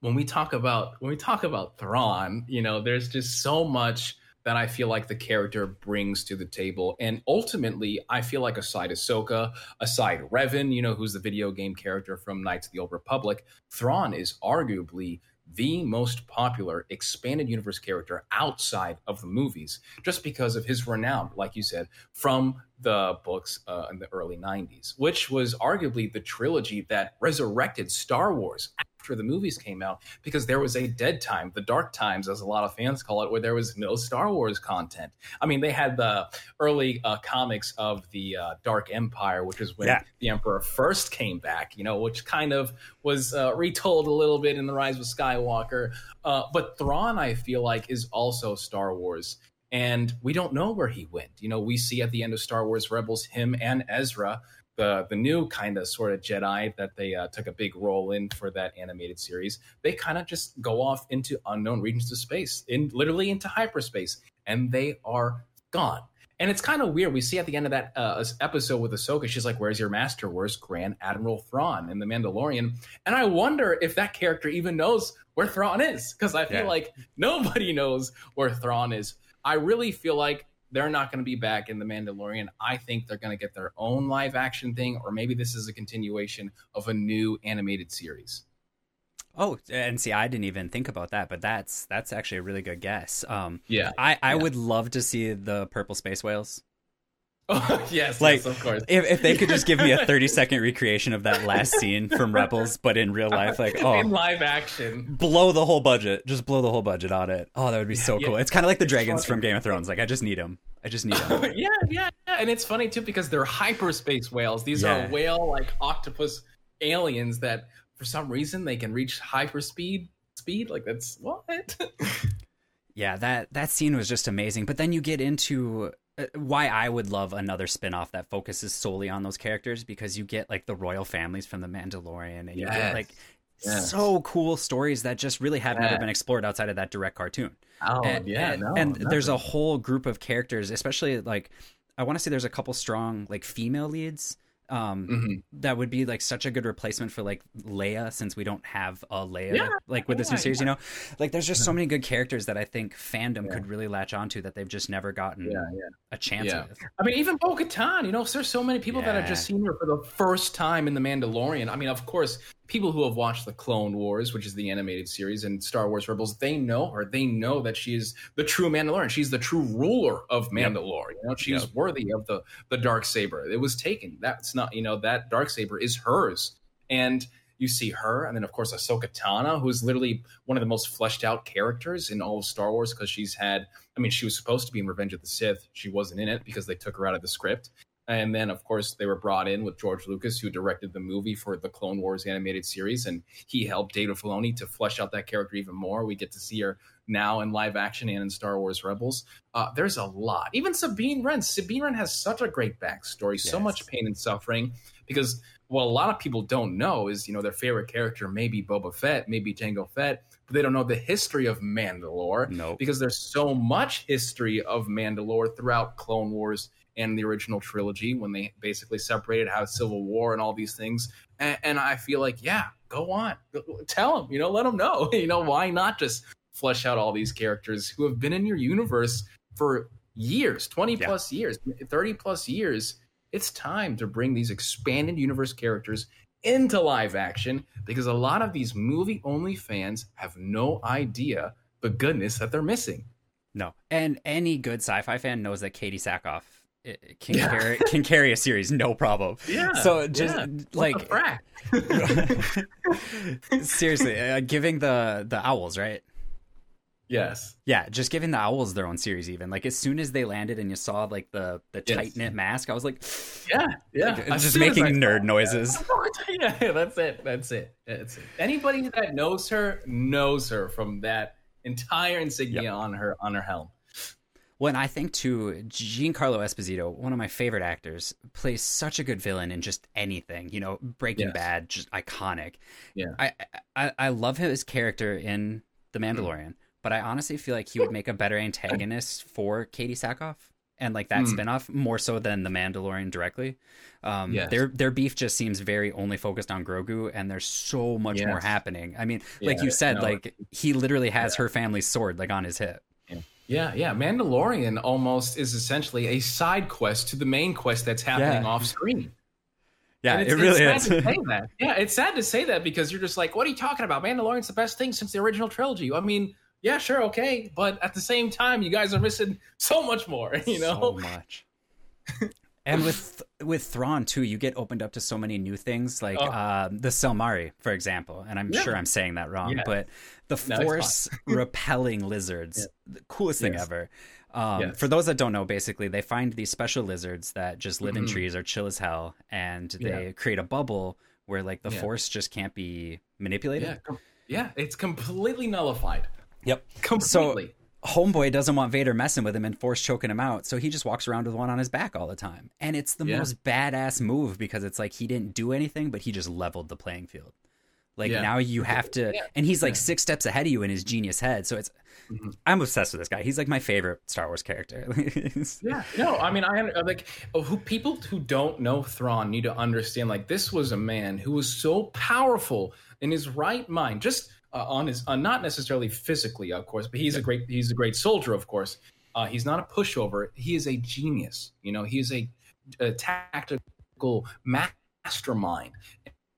when we talk about when we talk about Thrawn, you know, there's just so much that I feel like the character brings to the table. And ultimately, I feel like aside Ahsoka, aside Revan, you know, who's the video game character from Knights of the Old Republic, Thrawn is arguably the most popular expanded universe character outside of the movies, just because of his renown, like you said, from the books uh, in the early 90s, which was arguably the trilogy that resurrected Star Wars after the movies came out, because there was a dead time, the dark times, as a lot of fans call it, where there was no Star Wars content. I mean, they had the early uh, comics of the uh, Dark Empire, which is when Yeah. the Emperor first came back, you know, which kind of was uh, retold a little bit in The Rise of Skywalker. Uh, but Thrawn, I feel like, is also Star Wars. And we don't know where he went. You know, we see at the end of Star Wars Rebels him and Ezra, the the new kind of sort of Jedi that they uh, took a big role in for that animated series. They kind of just go off into unknown regions of space, in literally into hyperspace, and they are gone. And it's kind of weird. We see at the end of that uh, episode with Ahsoka, she's like, "Where's your master? Where's Grand Admiral Thrawn in the Mandalorian?" And I wonder if that character even knows where Thrawn is, because I feel Yeah. like nobody knows where Thrawn is. I really feel like they're not going to be back in the Mandalorian. I think they're going to get their own live action thing, or maybe this is a continuation of a new animated series. Oh, and see, I didn't even think about that, but that's that's actually a really good guess. Um, Yeah. I I Yeah. would love to see the purple space whales. [LAUGHS] Oh, yes, Like, yes, of course. If if they could just give me a [LAUGHS] thirty second recreation of that last scene from Rebels, but in real life, like oh. [LAUGHS] in oh, live action. blow the whole budget, just blow the whole budget on it. Oh, that would be so Yeah, cool. It's kind of like the dragons from Game of Thrones. Like I just need them. I just need them. yeah, yeah, yeah, and it's funny too because they're hyperspace whales. These Yeah. are whale like octopus aliens that for some reason they can reach hyperspeed speed. Like that's what? Yeah, that that scene was just amazing. But then you get into Uh, why I would love another spin-off that focuses solely on those characters because you get like the royal families from the Mandalorian and you get like Yes. so cool stories that just really have never Yeah. been explored outside of that direct cartoon. oh and, yeah, and, no, and there's a whole group of characters, especially like I want to say there's a couple strong like female leads. Um, Mhm. that would be like such a good replacement for like Leia since we don't have a Leia Yeah, like with this new yeah, series, you know? Like there's just so many good characters that I think fandom Yeah. could really latch onto that they've just never gotten Yeah, yeah. a chance Yeah. with. I mean, even Bo Katan, you know, there's so many people that have just seen her for the first time in The Mandalorian. I mean, of course, people who have watched the Clone Wars, which is the animated series, and Star Wars Rebels, they know her. They know that she is the true Mandalorian. She's the true ruler of Mandalore. You know, she's Yep. worthy of the the dark saber. It was taken. That's not you know that dark saber is hers, and you see her, and then of course Ahsoka Tano, who is literally one of the most fleshed out characters in all of Star Wars because she's had. I mean, she was supposed to be in Revenge of the Sith. She wasn't in it because they took her out of the script. And then, of course, they were brought in with George Lucas, who directed the movie for the Clone Wars animated series, and he helped Dave Filoni to flesh out that character even more. We get to see her now in live action and in Star Wars Rebels. Uh, there's a lot. Even Sabine Wren. Sabine Wren has such a great backstory, so much pain and suffering. Because what a lot of people don't know is, you know, their favorite character may be Boba Fett, maybe Jango Fett, but they don't know the history of Mandalore Nope. because there's so much history of Mandalore throughout Clone Wars and the original trilogy when they basically separated how Civil War and all these things. And, and I feel like, yeah, go on, tell them, you know, let them know, [LAUGHS] you know, why not just flesh out all these characters who have been in your universe for years, 20 Yeah. plus years, 30 plus years. It's time to bring these expanded universe characters into live action because a lot of these movie only fans have no idea the goodness that they're missing. No, and any good sci-fi fan knows that Katee Sackhoff eh, can Yeah. carry can carry a series no problem. Yeah. So just yeah. like What the frack? [LAUGHS] [LAUGHS] seriously, uh, giving the the owls right. yes. Yeah, just giving the owls their own series. Even like as soon as they landed and you saw like the the Yes. tight knit mask, I was like, Yeah. Yeah. like, As just making nerd noises. [LAUGHS] yeah, yeah, that's it. That's it. That's it. Anybody that knows her knows her from that entire insignia Yep. on her on her helm. When I think too, Giancarlo Esposito, one of my favorite actors, plays such a good villain in just anything. You know, Breaking Yes. Bad, just iconic. Yeah. I, I I love his character in The Mm. Mandalorian, but I honestly feel like he would make a better antagonist for Katee Sackhoff and like that Mm. spinoff more so than The Mandalorian directly. Um, Yes. Their their beef just seems very only focused on Grogu, and there's so much more happening. I mean, like Yeah, you said, no, like he literally has her family's sword like on his hip. Yeah, yeah. Mandalorian almost is essentially a side quest to the main quest that's happening Yeah. off screen. Yeah, it really is. sad to say that. Yeah, it's sad to say that because you're just like, what are you talking about? Mandalorian's the best thing since the original trilogy. I mean, yeah, sure, okay, but at the same time, you guys are missing so much more. [LAUGHS] You know, so much. [LAUGHS] and with with Thrawn too, you get opened up to so many new things, like Oh. um, the Selmari, for example. And I'm Yeah. sure I'm saying that wrong, Yeah. but the No, Force [LAUGHS] repelling lizards, the coolest thing ever. Um, Yes. For those that don't know, basically, they find these special lizards that just live in Mhm. trees or chill as hell, and they Yeah. create a bubble where like the Yeah. Force just can't be manipulated. yeah, yeah, it's completely nullified. Yep. Completely. Homeboy doesn't want Vader messing with him and force choking him out, so he just walks around with one on his back all the time. And it's the Yeah. most badass move because it's like he didn't do anything, but he just leveled the playing field. Like Yeah. now you have to, Yeah. and he's like Yeah. six steps ahead of you in his genius head. So it's, Mhm. I'm obsessed with this guy. He's like my favorite Star Wars character. [LAUGHS] Yeah, no, I mean, I like oh, who people who don't know Thrawn need to understand. Like, this was a man who was so powerful in his right mind, just uh, on his, uh, not necessarily physically, of course, but he's a great, he's a great soldier, of course. Uh, he's not a pushover. He is a genius. You know, he is a, a tactical mastermind,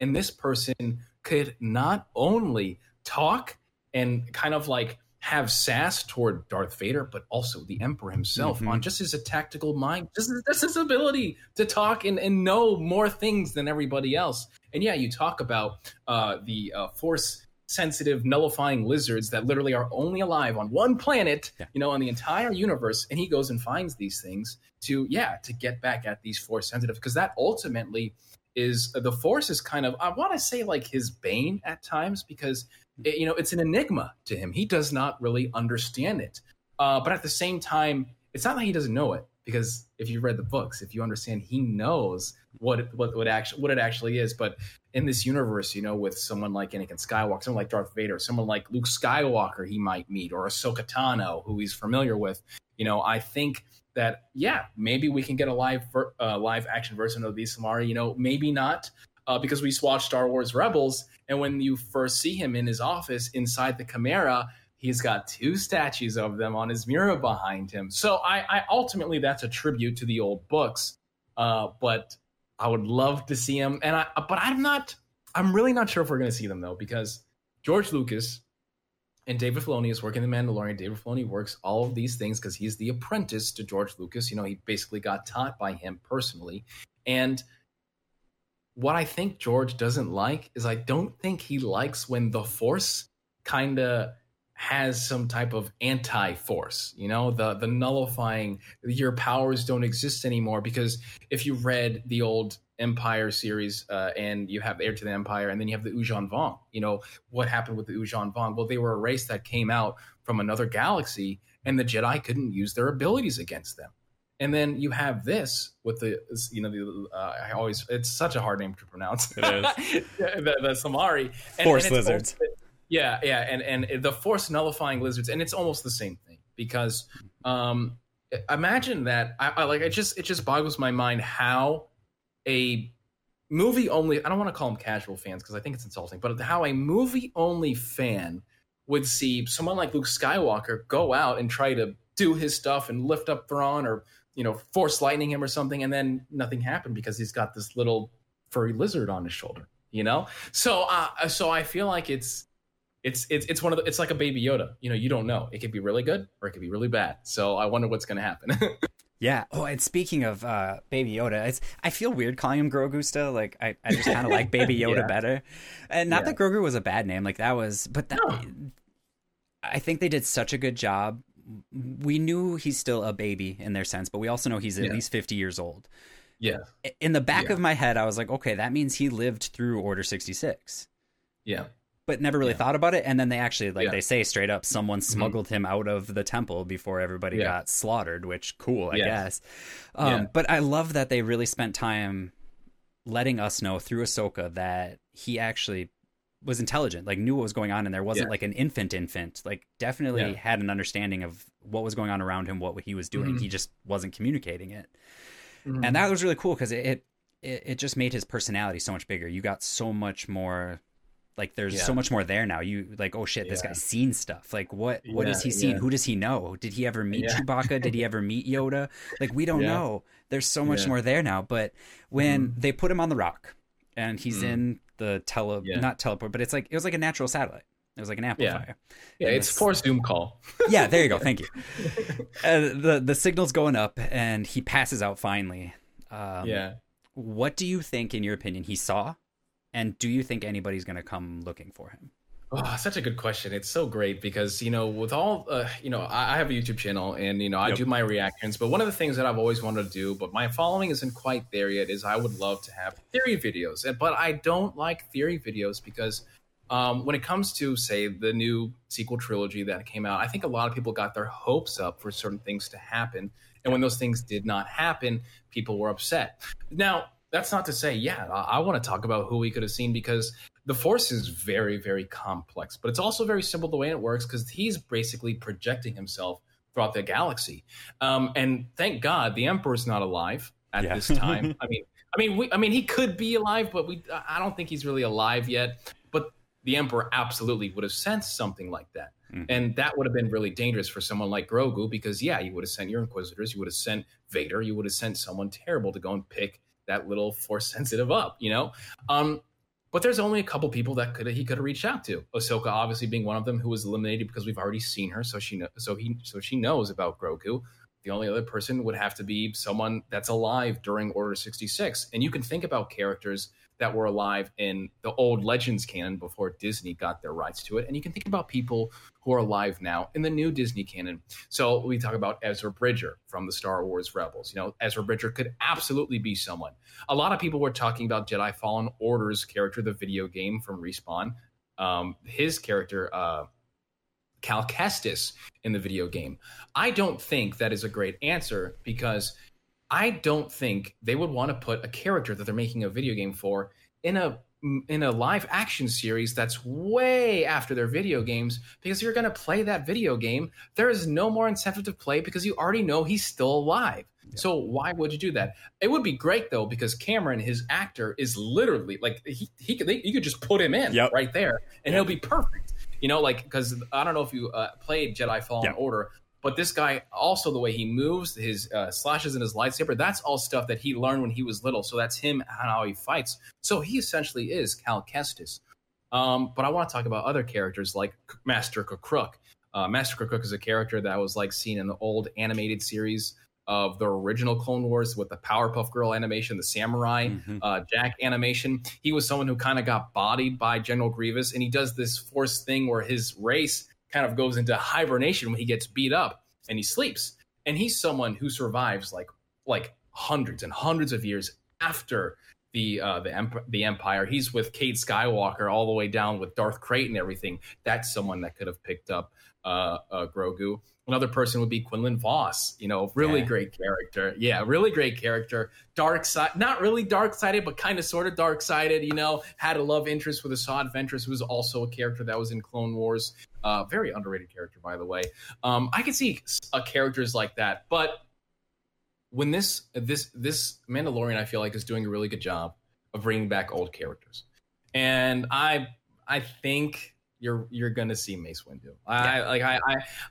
and this person could not only talk and kind of like have sass toward Darth Vader, but also the Emperor himself Mhm. on just his tactical mind, just, just his ability to talk and, and know more things than everybody else. And yeah, you talk about uh, the uh, Force sensitive nullifying lizards that literally are only alive on one planet Yeah. you know on the entire universe. And he goes and finds these things to yeah to get back at these force sensitive because that ultimately is the force is kind of i want to say like his bane at times because it, you know it's an enigma to him. He does not really understand it. Uh, but at the same time it's not like he doesn't know it because if you read the books if you understand he knows what what what actually what it actually is. But in this universe you know with someone like Anakin Skywalker someone like Darth Vader someone like Luke Skywalker he might meet or Ahsoka Tano who he's familiar with you know I think that yeah maybe we can get a live uh, live action version of these Samari you know maybe not uh, because we watched Star Wars Rebels and when you first see him in his office inside the Chimera he's got two statues of them on his mirror behind him so I, I ultimately that's a tribute to the old books uh, but I would love to see him and I but I'm not I'm really not sure if we're going to see them though, because George Lucas and David Filoni is working The Mandalorian. David Filoni works all of these things because he's the apprentice to George Lucas. You know, he basically got taught by him personally. And what I think George doesn't like is I don't think he likes when the Force kind of has some type of anti-force you know the the nullifying your powers don't exist anymore because if you read the old empire series uh, and you have heir to the empire and then you have the Yuuzhan Vong you know what happened with the Yuuzhan Vong? Well they were a race that came out from another galaxy and the jedi couldn't use their abilities against them. And then you have this with the you know the uh, i always it's such a hard name to pronounce. It is. [LAUGHS] The, the samari. And, force and lizards yeah, yeah, and and the force nullifying lizards, and it's almost the same thing because um, imagine that. I, I like it just it just boggles my mind how a movie only. I don't want to call them casual fans because I think it's insulting, but how a movie only fan would see someone like Luke Skywalker go out and try to do his stuff and lift up Thrawn or you know force lightning him or something, and then nothing happened because he's got this little furry lizard on his shoulder. You know, so uh, so I feel like it's it's it's it's one of the it's like a baby Yoda. You know, you don't know. It could be really good or it could be really bad. So I wonder what's going to happen. [LAUGHS] yeah. Oh, and speaking of uh, Baby Yoda, it's I feel weird calling him Grogu still. Like I, I just kind of like Baby [LAUGHS] Yoda yeah. better. And not yeah. that Grogu was a bad name. Like that was, but that, no. I think they did such a good job. We knew he's still a baby in their sense, but we also know he's at yeah. least fifty years old. Yeah. In the back of my head, I was like, okay, that means he lived through Order sixty six. Yeah but never really yeah. thought about it. And then they actually, like yeah. they say straight up, someone mm-hmm. smuggled mm-hmm. him out of the temple before everybody yeah. got slaughtered. Which cool, I guess. Um, but I love that they really spent time letting us know through Ahsoka that he actually was intelligent, like knew what was going on, and there wasn't like an infant infant. Like definitely had an understanding of what was going on around him, what he was doing. Mm-hmm. He just wasn't communicating it, mm-hmm. and that was really cool because it, it it just made his personality so much bigger. You got so much more like there's yeah. so much more there now. You like, oh shit, this yeah. guy's seen stuff. Like what what yeah, has he seen? Who does he know? Did he ever meet Chewbacca? Did he [LAUGHS] ever meet Yoda? Like we don't know. There's so much more there now. But when mm. they put him on the rock and he's mm. in the tele not teleport, but it's like it was like a natural satellite. It was like an amplifier. Yeah, it's for Zoom call. yeah, there you go. Thank you. [LAUGHS] Uh, the the signal's going up, and he passes out finally. Um, yeah. What do you think, in your opinion, he saw and do you think anybody's going to come looking for him? Oh, such a good question. It's so great because, you know, with all, uh, you know, I, I, have a YouTube channel and, you know, I yep. do my reactions. But one of the things that I've always wanted to do, but my following isn't quite there yet, is I would love to have theory videos. But I don't like theory videos because um, when it comes to, say, the new sequel trilogy that came out, I think a lot of people got their hopes up for certain things to happen. And when those things did not happen, people were upset. Now, that's not to say, yeah, I, I want to talk about who we could have seen because the Force is very, very complex, but it's also very simple the way it works because he's basically projecting himself throughout the galaxy. Um, and thank God the Emperor's not alive at yeah. this time. [LAUGHS] I mean, I mean, we, I mean, he could be alive, but we, I don't think he's really alive yet. But the Emperor absolutely would have sensed something like that. Mm-hmm. And that would have been really dangerous for someone like Grogu because, yeah, you would have sent your Inquisitors, you would have sent Vader, you would have sent someone terrible to go and pick that little force [LAUGHS] sensitive up, you know? Um, but there's only a couple people that could he could have reached out to. Ahsoka obviously being one of them who was eliminated because we've already seen her, so she know, so he so she knows about Grogu. The only other person would have to be someone that's alive during Order 66. And you can think about characters that were alive in the old Legends canon before Disney got their rights to it. And you can think about people who are alive now in the new Disney canon. So we talk about Ezra Bridger from the Star Wars Rebels. You know, Ezra Bridger could absolutely be someone. A lot of people were talking about Jedi Fallen Order's character, the video game from Respawn. Um, his character, uh, Cal Kestis in the video game. I don't think that is a great answer because I don't think they would want to put a character that they're making a video game for in a in a live action series that's way after their video games because you're going to play that video game there is no more incentive to play because you already know he's still alive yeah. so why would you do that it would be great though because cameron his actor is literally like he, he could they, you could just put him in yep. right there and yep. he'll be perfect you know like because i don't know if you uh, played jedi fallen yep. order But this guy, also the way he moves, his uh, slashes and his lightsaber, that's all stuff that he learned when he was little. So that's him and how he fights. So he essentially is Cal Kestis. Um, but I want to talk about other characters like Master K'Kruhk. Uh, Master K'Kruhk is a character that was like seen in the old animated series of the original Clone Wars with the Powerpuff Girl animation, the Samurai mm-hmm. uh, Jack animation. He was someone who kind of got bodied by General Grievous, and he does this force thing where his race kind of goes into hibernation when he gets beat up and he sleeps. And he's someone who survives like like hundreds and hundreds of years after the uh, the emp- the Empire. He's with Cade Skywalker all the way down with Darth Krayt and everything. That's someone that could have picked up uh, uh, Grogu. Another person would be Quinlan Vos. You know, really yeah. great character. Yeah, really great character. Dark side, not really dark sided, but kind of sort of dark sided. You know, had a love interest with Asajj Ventress, who was also a character that was in Clone Wars. Uh, very underrated character, by the way. Um, I can see uh, characters like that, but when this this this Mandalorian, I feel like is doing a really good job of bringing back old characters, and I I think you're you're gonna see Mace Windu. I yeah. like I,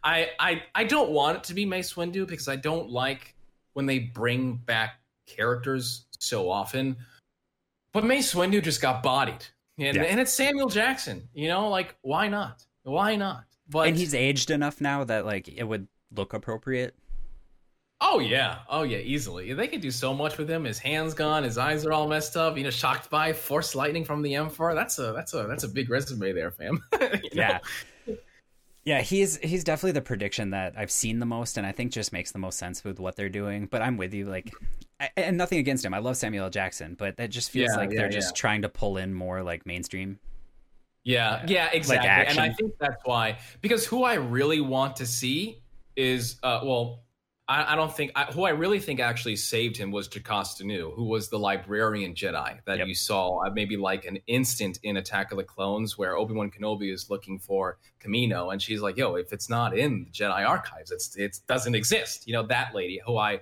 I I I don't want it to be Mace Windu because I don't like when they bring back characters so often. But Mace Windu just got bodied, and, yeah. and it's Samuel Jackson. You know, like why not? Why not? But and he's aged enough now that like it would look appropriate. Oh yeah, oh yeah, easily. They could do so much with him. His hands gone, his eyes are all messed up. You know, shocked by force lightning from the Emperor. That's a that's a that's a big resume there, fam. [LAUGHS] yeah, yeah. He's he's definitely the prediction that I've seen the most, and I think just makes the most sense with what they're doing. But I'm with you, like, and nothing against him. I love Samuel L. Jackson, but that just feels yeah, like yeah, they're just trying to pull in more like mainstream. Yeah, yeah, exactly. Like and I think that's why because who I really want to see is uh well I, I don't think I, who I really think actually saved him was Jocasta Nu, who was the librarian Jedi that yep. you saw uh, maybe like an instant in Attack of the Clones where Obi Wan Kenobi is looking for Kamino, and she's like, "Yo, if it's not in the Jedi archives, it's it doesn't exist." You know that lady who I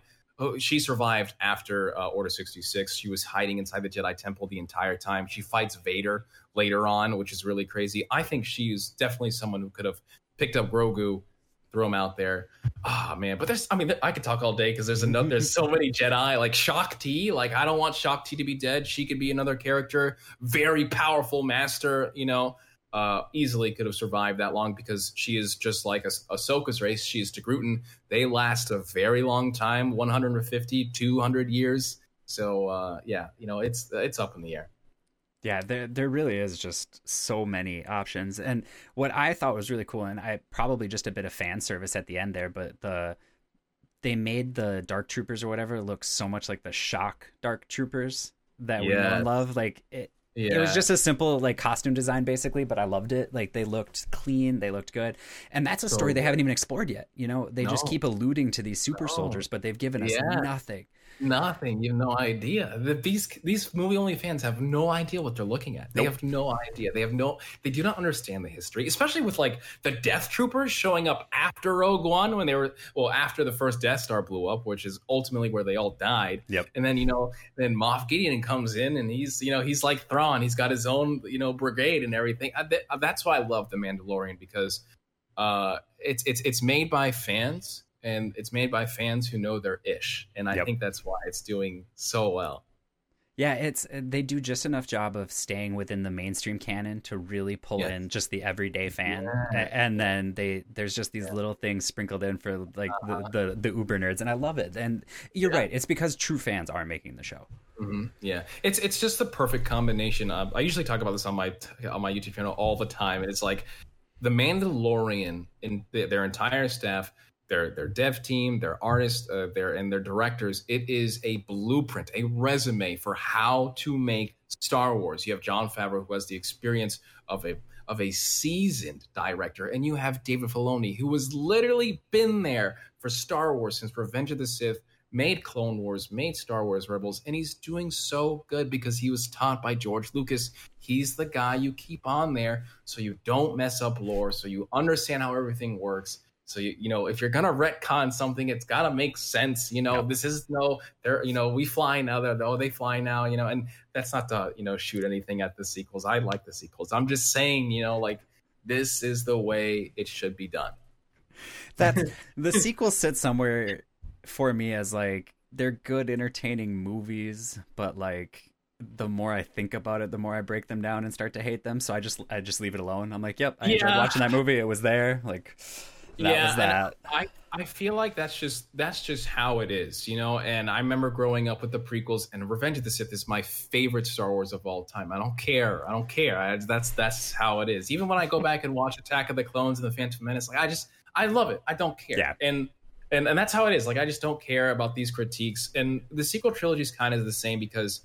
she survived after uh, Order 66. She was hiding inside the Jedi Temple the entire time. She fights Vader later on, which is really crazy. I think she's definitely someone who could have picked up Grogu throw them out there. Ah, oh, man, but there's, I mean, I could talk all day because there's another, there's so many Jedi, like Shaak Ti. Like, I don't want Shaak Ti to be dead. She could be another character, very powerful master, you know, uh, easily could have survived that long because she is just like a, Ahsoka's race. She is to Togrutan. They last a very long time 150, 200 years. So, uh, yeah, you know, it's, it's up in the air. Yeah, there there really is just so many options. And what I thought was really cool, and I probably just a bit of fan service at the end there, but the they made the dark troopers or whatever look so much like the shock dark troopers that we know and love. Like it yeah. It was just a simple like costume design basically, but I loved it. Like they looked clean, they looked good. And that's a story they haven't even explored yet. You know, they no. just keep alluding to these super no. soldiers, but they've given us yeah. nothing. Nothing. You have no idea. That these these movie only fans have no idea what they're looking at. They nope. have no idea. They have no. They do not understand the history, especially with like the Death Troopers showing up after Rogue One when they were well after the first Death Star blew up, which is ultimately where they all died. Yep. And then you know then Moff Gideon comes in and he's you know he's like Thrawn. He's got his own you know brigade and everything. That's why I love the Mandalorian because uh, it's it's it's made by fans and it's made by fans who know their ish and i yep. think that's why it's doing so well yeah it's they do just enough job of staying within the mainstream canon to really pull yes. in just the everyday fan yeah. and then they there's just these yeah. little things sprinkled in for like uh-huh. the, the, the uber nerds and i love it and you're yeah. right it's because true fans are making the show mm-hmm. yeah it's it's just the perfect combination of, i usually talk about this on my on my youtube channel all the time And it's like the mandalorian and their entire staff their their dev team, their artists, uh, their and their directors. It is a blueprint, a resume for how to make Star Wars. You have Jon Favreau, who has the experience of a of a seasoned director, and you have David Filoni, who has literally been there for Star Wars since Revenge of the Sith, made Clone Wars, made Star Wars Rebels, and he's doing so good because he was taught by George Lucas. He's the guy you keep on there so you don't mess up lore, so you understand how everything works so you, you know, if you're gonna retcon something, it's gotta make sense. You know, this is no, they're you know, we fly now. They're oh, they fly now. You know, and that's not to you know shoot anything at the sequels. I like the sequels. I'm just saying, you know, like this is the way it should be done. that [LAUGHS] the sequel sits somewhere for me as like they're good entertaining movies but like the more I think about it, the more I break them down and start to hate them. So I just I just leave it alone. I'm like, yep, I enjoyed watching that movie. It was there. Like that yeah, was that. I, I feel like that's just that's just how it is, you know. And I remember growing up with the prequels, and Revenge of the Sith is my favorite Star Wars of all time. I don't care. I don't care. I, that's that's how it is. Even when I go [LAUGHS] back and watch Attack of the Clones and the Phantom Menace, like I just I love it. I don't care. Yeah. And and and that's how it is. Like I just don't care about these critiques. And the sequel trilogy is kind of the same because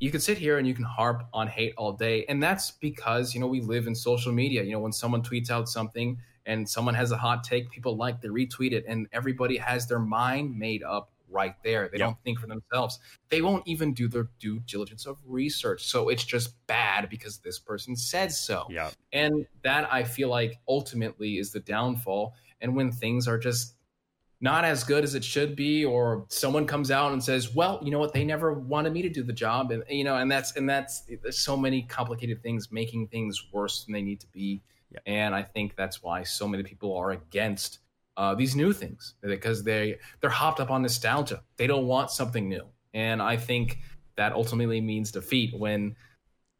you can sit here and you can harp on hate all day and that's because you know we live in social media you know when someone tweets out something and someone has a hot take people like they retweet it and everybody has their mind made up right there they Yep. don't think for themselves they won't even do their due diligence of research so it's just bad because this person said so Yeah. and that I feel like ultimately is the downfall. And when things are just not as good as it should be, or someone comes out and says, "Well, you know what? They never wanted me to do the job," and you know, and that's and that's there's so many complicated things making things worse than they need to be. Yeah. And I think that's why so many people are against uh, these new things because they they're hopped up on nostalgia. They don't want something new, and I think that ultimately means defeat when.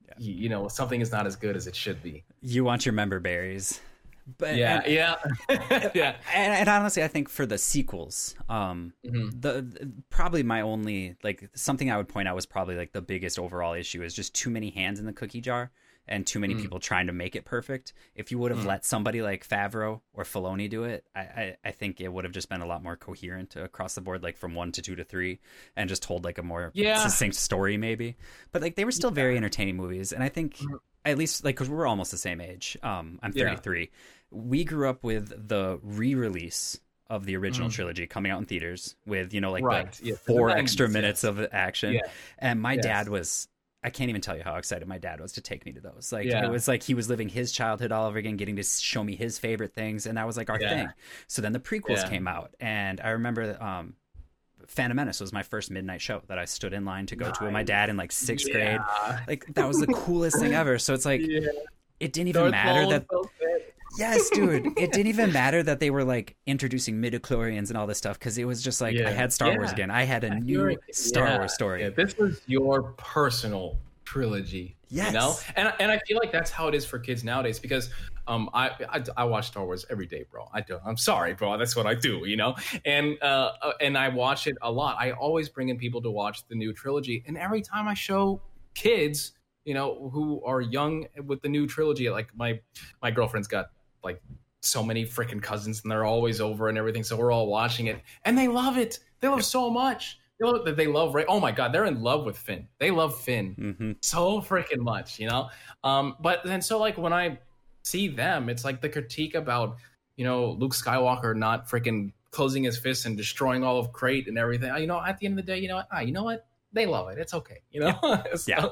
Yeah. You, you know something is not as good as it should be. You want your member berries. But Yeah, and, yeah, [LAUGHS] yeah. and, and honestly, I think for the sequels, um, Mhm. the, the- probably my only like something I would point out was probably like the biggest overall issue is just too many hands in the cookie jar and too many Mm. people trying to make it perfect. If you would have Mm. let somebody like Favreau or Filoni do it, I, I, I think it would have just been a lot more coherent across the board, like from one to two to three, and just told like a more Yeah. succinct story maybe. But like they were still very entertaining movies, and I think Mhm. at least like because we're almost the same age. Um, I'm Yeah. 33. We grew up with the re-release of the original Mhm. trilogy coming out in theaters with you know like Right, the yeah, four the extra minutes yes. of action. Yeah. And my dad was. I can't even tell you how excited my dad was to take me to those. Like Yeah. it was like he was living his childhood all over again, getting to show me his favorite things, and that was like our Yeah. thing. So then the prequels Yeah. came out, and I remember um, Phantom Menace was my first midnight show that I stood in line to go to with my dad in like sixth grade. Like that was the coolest thing ever. So it's like [LAUGHS] it didn't even matter that. Yes, dude, it didn't even [LAUGHS] matter that they were like introducing midichlorians and all this stuff because it was just like I had Star Wars again. I had a You're- new Star yeah. Wars story. Yeah, this was your personal trilogy. Yes. You know? And and I feel like that's how it is for kids nowadays because um I, I I watch Star Wars every day, bro. I do. I'm sorry, bro. That's what I do, you know? And uh uh, and I watch it a lot. I always bring in people to watch the new trilogy. And every time I show kids, you know, who are young with the new trilogy, like my my girlfriend's got like so many freaking cousins and they're always over and everything. So we're all watching it and they love it. They love so much. They love that they love Rey. Oh my god, they're in love with Finn. They love Finn hmm so freaking much, you know. Um, but then so like when I see them, it's like the critique about you know Luke Skywalker not freaking closing his fists and destroying all of Crait and everything. You know, at the end of the day, you know what? Ah, you know what? They love it. It's okay. You know. [LAUGHS] So- Yeah,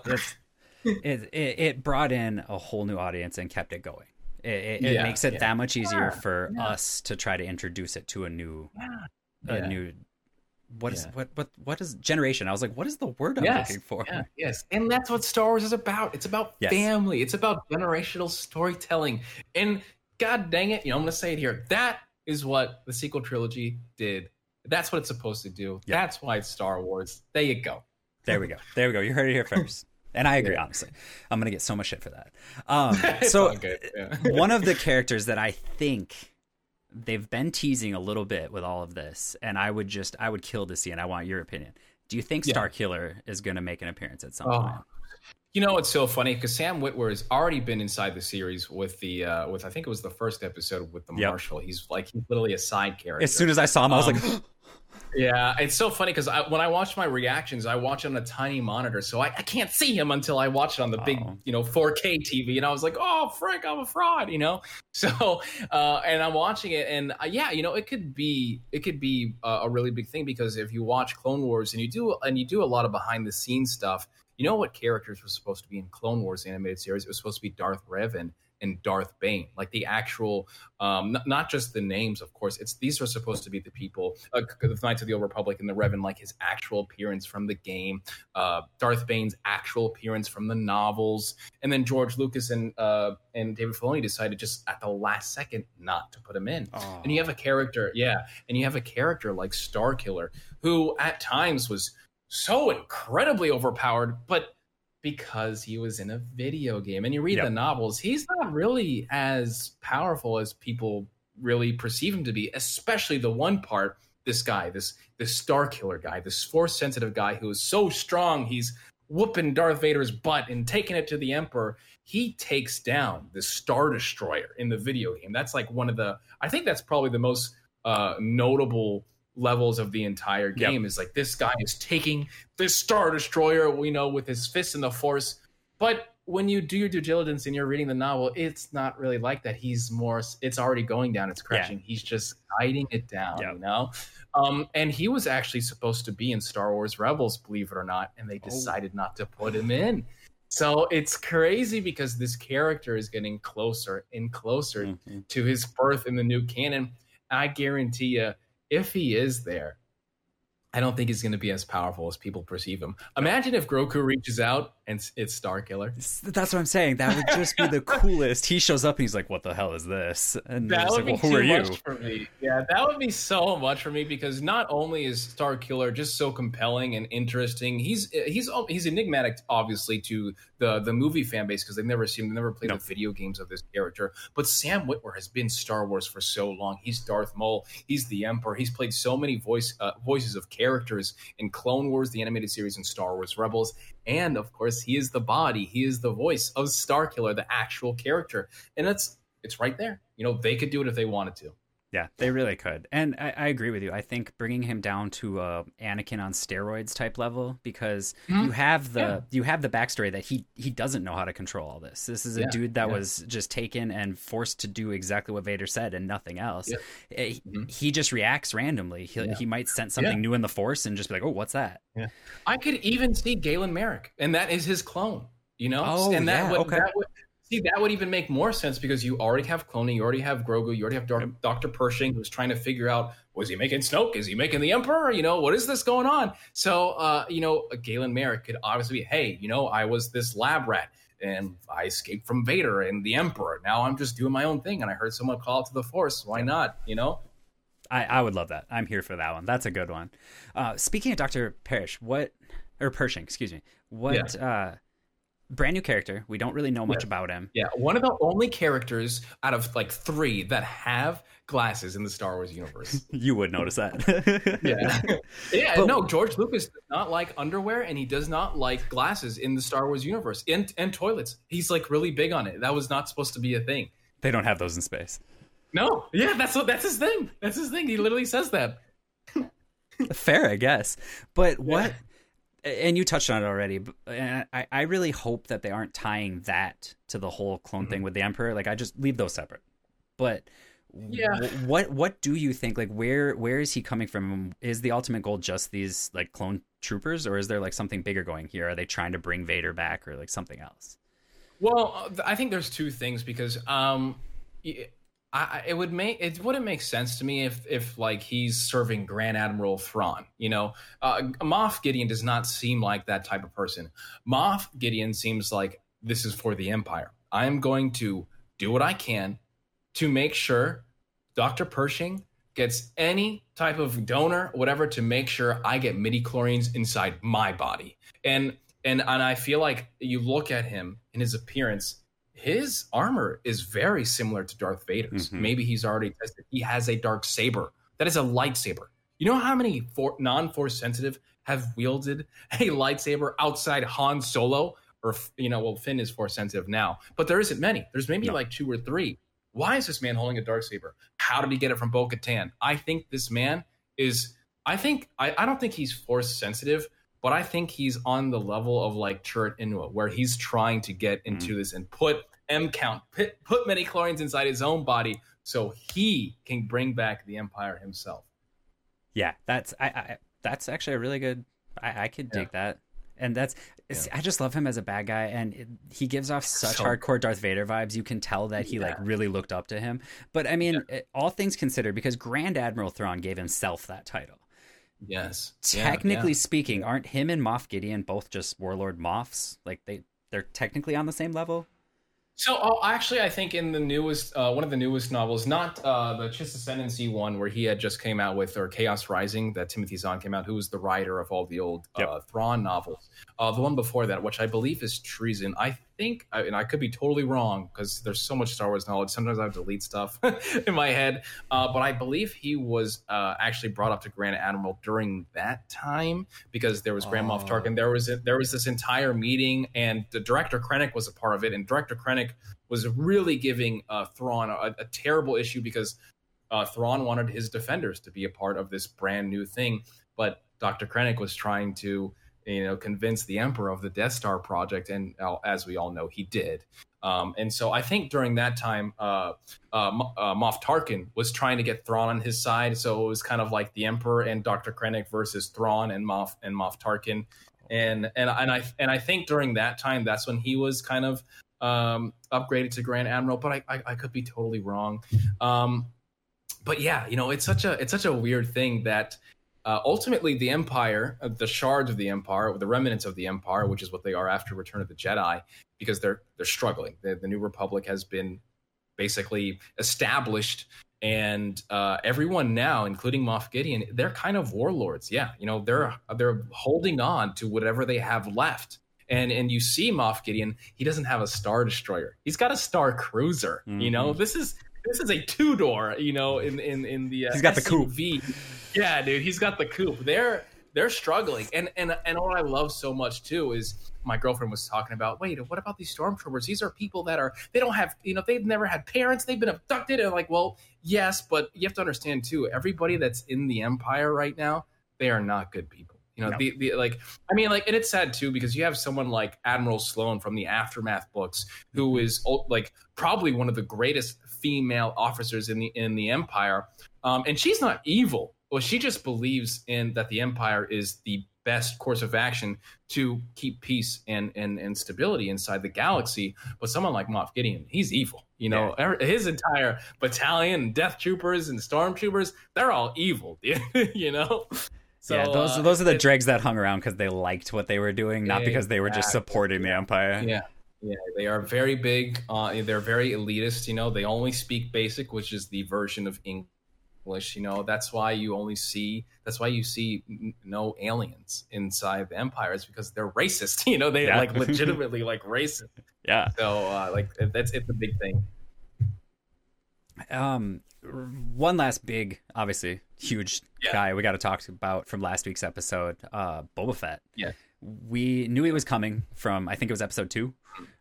it, it it brought in a whole new audience and kept it going. It, it, it Yeah, makes it yeah. that much easier Yeah, for yeah. us to try to introduce it to a new a Yeah. new what is Yeah. what what what is generation? I was like, what is the word I'm Yes, looking for? Yeah, yes, and that's what Star Wars is about. It's about Yes. family. It's about generational storytelling. And God dang it, you know, I'm going to say it here. That is what the sequel trilogy did. That's what it's supposed to do. Yeah. That's why it's Star Wars. There you go. There we go. There we go. You heard it here [LAUGHS] first. And I agree, Yeah. honestly. I'm gonna get so much shit for that. [LAUGHS] Um, so yeah. [LAUGHS] one of the characters that I think they've been teasing a little bit with all of this, and I would just I would kill to see, and I want your opinion. Do you think Yeah. Star Killer is gonna make an appearance at some Oh. point? You know what's so funny? Because Sam Witwer has already been inside the series with the uh with I think it was the first episode with the Yep. Marshal. He's like he's literally a side character. As soon as I saw him, I was Um, [GASPS] [GASPS] [GASPS] like, Yeah, it's so funny because when I watch my reactions, I watch it on a tiny monitor, so I, I can't see him until I watch it on the big, Oh. you know, 4K TV, and I was like, "Oh, Frank, I'm a fraud," you know. [LAUGHS] So, uh, and I'm watching it, and uh, yeah, you know, it could be, it could be uh, a really big thing because if you watch Clone Wars and you do, and you do a lot of behind the scenes stuff, You know what characters were supposed to be in Clone Wars animated series? It was supposed to be Darth Revan and Darth Bane, like the actual, um, not, not just the names, of course. It's these are supposed to be the people, uh, the Knights of the Old Republic and the Revan, like his actual appearance from the game, uh, Darth Bane's actual appearance from the novels, and then George Lucas and uh, and David Filoni decided just at the last second not to put him in. Oh. And you have a character, yeah, and you have a character like Star Killer who at times was so incredibly overpowered, but because he was in a video game. And you read Yep. the novels, he's not really as powerful as people really perceive him to be, especially the one part this guy, this this Star Killer guy, this force sensitive guy who is so strong, he's whooping Darth Vader's butt and taking it to the Emperor. He takes down the Star Destroyer in the video game. That's like one of the I think that's probably the most uh notable levels of the entire Yep. game is like this guy is taking this Star Destroyer, we know, with his fists in the Force. But when you do your due diligence and you're reading the novel, it's not really like that. He's more, it's already going down, it's crashing. He's just guiding it down, Yep. you know? Um, and he was actually supposed to be in Star Wars Rebels, believe it or not, and they Oh. decided not to put him in. So it's crazy because this character is getting closer and closer Mhm. to his birth in the new canon. I guarantee you, if he is there, I don't think he's going to be as powerful as people perceive him. Imagine if Grogu reaches out and it's- Star Killer. That's what I'm saying. That would just be the [LAUGHS] coolest. He shows up and he's like, "What the hell is this?" And That would like, be well, who too are you? much for me. Yeah, that would be so much for me because not only is Star Killer just so compelling and interesting, he's he's he's enigmatic, obviously, to the the movie fan base because they've never seen, they've never played No. the video games of this character. But Sam Witwer has been Star Wars for so long. He's Darth Maul. He's the Emperor. He's played so many voice uh, voices of characters in Clone Wars, the animated series, and Star Wars Rebels. And of course, he is the body. He is the voice of Star Killer, the actual character, and it's it's right there. You know, they could do it if they wanted to. Yeah, they really could. And I, I agree with you. I think bringing him down to a Anakin on steroids type level because Mhm. you have the Yeah. you have the backstory that he he doesn't know how to control all this. This is a Yeah, dude that yeah. was just taken and forced to do exactly what Vader said and nothing else. Eh, Mhm. He just reacts randomly. He, he might sense something new in the Force and just be like, "Oh, what's that?" Yeah. I could even see Galen Marek, and that is his clone. You know, Oh, and that yeah, would, okay. that would see that would even make more sense because you already have cloning, you already have Grogu, you already have Dar- Doctor Pershing, who's trying to figure out was he making Snoke, is he making the Emperor? You know, what is this going on? So, uh, you know, Galen Marek could obviously be, hey, you know, I was this lab rat. And I escaped from Vader and the Emperor. Now I'm just doing my own thing, and I heard someone call to the Force. Why not? You know? I, I would love that. I'm here for that one. That's a good one. Uh, speaking of Doctor Parrish, what or Pershing, excuse me, what uh, brand new character? We don't really know much Yeah. about him. Yeah, one of the only characters out of like three that have glasses in the Star Wars universe. [LAUGHS] You would notice that. [LAUGHS] Yeah, [LAUGHS] yeah. But- no, George Lucas does not like underwear, and he does not like glasses in the Star Wars universe and and toilets. He's like really big on it. That was not supposed to be a thing. they don't have those in space. No, yeah, that's what that's his thing. That's his thing. He literally says that. Fair, I guess. But what? And you touched on it already. But and I, I really hope that they aren't tying that to the whole clone thing with the Emperor. Like, I just leave those separate. But Yeah. wh- what what do you think? Like, where where is he coming from? Is the ultimate goal just these like clone troopers, or is there like something bigger going here? Are they trying to bring Vader back, or like something else? Well, uh, I think there's two things because um, y- I, it would make it wouldn't make sense to me if if like he's serving Grand Admiral Thrawn. You know, uh, Moff Gideon does not seem like that type of person. Moff Gideon seems like this is for the Empire. I am going to do what I can to make sure Dr. Pershing gets any type of donor, whatever, to make sure I get midichlorians inside my body. And and and I feel like you look at him in his appearance, his armor is very similar to Darth Vader's. Mhm. Maybe he's already tested. He has a dark saber. That is a lightsaber. You know how many for, non-force sensitive have wielded [LAUGHS] a lightsaber outside Han Solo? Or you know, well, Finn is force sensitive now, but there isn't many. There's maybe No. like two or three. Why is this man holding a dark saber? How did he get it from Bo Katan? I think this man is. I think I, I don't think he's force sensitive, but I think he's on the level of like Chirrut Îmwe, where he's trying to get into this and put M count, put, put many chlorines inside his own body so he can bring back the Empire himself. Yeah, that's I, I that's actually a really good. I, I could dig that. and that's yeah. I just love him as a bad guy, and it, he gives off such so, hardcore Darth Vader vibes. You can tell that he yeah. like really looked up to him. But I mean, yeah. it, all things considered, because Grand Admiral Thrawn gave himself that title. Yes. Technically speaking, aren't him and Moff Gideon both just Warlord Moffs? Like they they're technically on the same level. So uh, actually, I think in the newest, uh, one of the newest novels, not uh, the Chiss Ascendancy one where he had just came out with, or Chaos Rising that Timothy Zahn came out, who was the writer of all the old yep. Uh, Thrawn novels. Uh, the one before that, which I believe is Treason. I think, and I could be totally wrong because there's so much Star Wars knowledge. Sometimes I have to delete stuff [LAUGHS] in my head, uh, but I believe he was uh, actually brought up to Grand Admiral during that time because there was Grand. Moff Tarkin. There was a, there was this entire meeting, and the director Krennic was a part of it, and director Krennic was really giving uh, Thrawn a, a terrible issue because uh, Thrawn wanted his defenders to be a part of this brand new thing, but Dr. Krennic was trying to you know, convince the emperor of the Death Star project, and uh, as we all know, he did. Um, and so I think during that time, uh, uh, uh, Moff Tarkin was trying to get Thrawn on his side. So it was kind of like the Emperor and Doctor Krennic versus Thrawn and Moff and Moff Tarkin. And and and I and I think during that time, that's when he was kind of um, upgraded to Grand Admiral. But I, I, I could be totally wrong. Um, but yeah, you know, it's such a it's such a weird thing that uh, ultimately, the Empire, uh, the shards of the Empire, or the remnants of the Empire, which is what they are after Return of the Jedi, because they're they're struggling. The, the New Republic has been basically established, and uh, everyone now, including Moff Gideon, they're kind of warlords. Yeah, you know, they're they're holding on to whatever they have left. And and you see Moff Gideon, he doesn't have a star destroyer. He's got a star cruiser. Mm-hmm. You know, mm-hmm. this is this is a two door. You know, in in in the uh, he's got SUV. the coupe. Yeah, dude, he's got the coupe. They're they're struggling, and and and what I love so much too is my girlfriend was talking about. Wait, what about these stormtroopers? These are people that are they don't have you know they've never had parents. They've been abducted, and like, well, yes, but you have to understand too. Everybody that's in the empire right now, they are not good people. You know, no. the, the like I mean, like, and it's sad too because you have someone like Admiral Sloane from the Aftermath books, who is mm-hmm. like probably one of the greatest female officers in the in the Empire, um, and she's not evil well, she just believes in that the empire is the best course of action to keep peace and, and, and stability inside the galaxy. But someone like Moff Gideon, he's evil. You know, yeah. his entire battalion, death troopers and stormtroopers, they're all evil. [LAUGHS] you know. So, yeah, those uh, those are the dregs that hung around because they liked what they were doing, not because they were just supporting the empire. Yeah, yeah, they are very big. Uh, they're very elitist. You know, they only speak basic, which is the version of English English. You know, that's why you only see that's why you see no aliens inside the empire is because they're racist. [LAUGHS] You know, they yeah. like [LAUGHS] legitimately like racist. Yeah. So uh, like that's it's a big thing. Um, one last big, obviously huge yeah. guy we got to talk about from last week's episode, uh, Boba Fett. Yeah. We knew he was coming from I think it was episode two,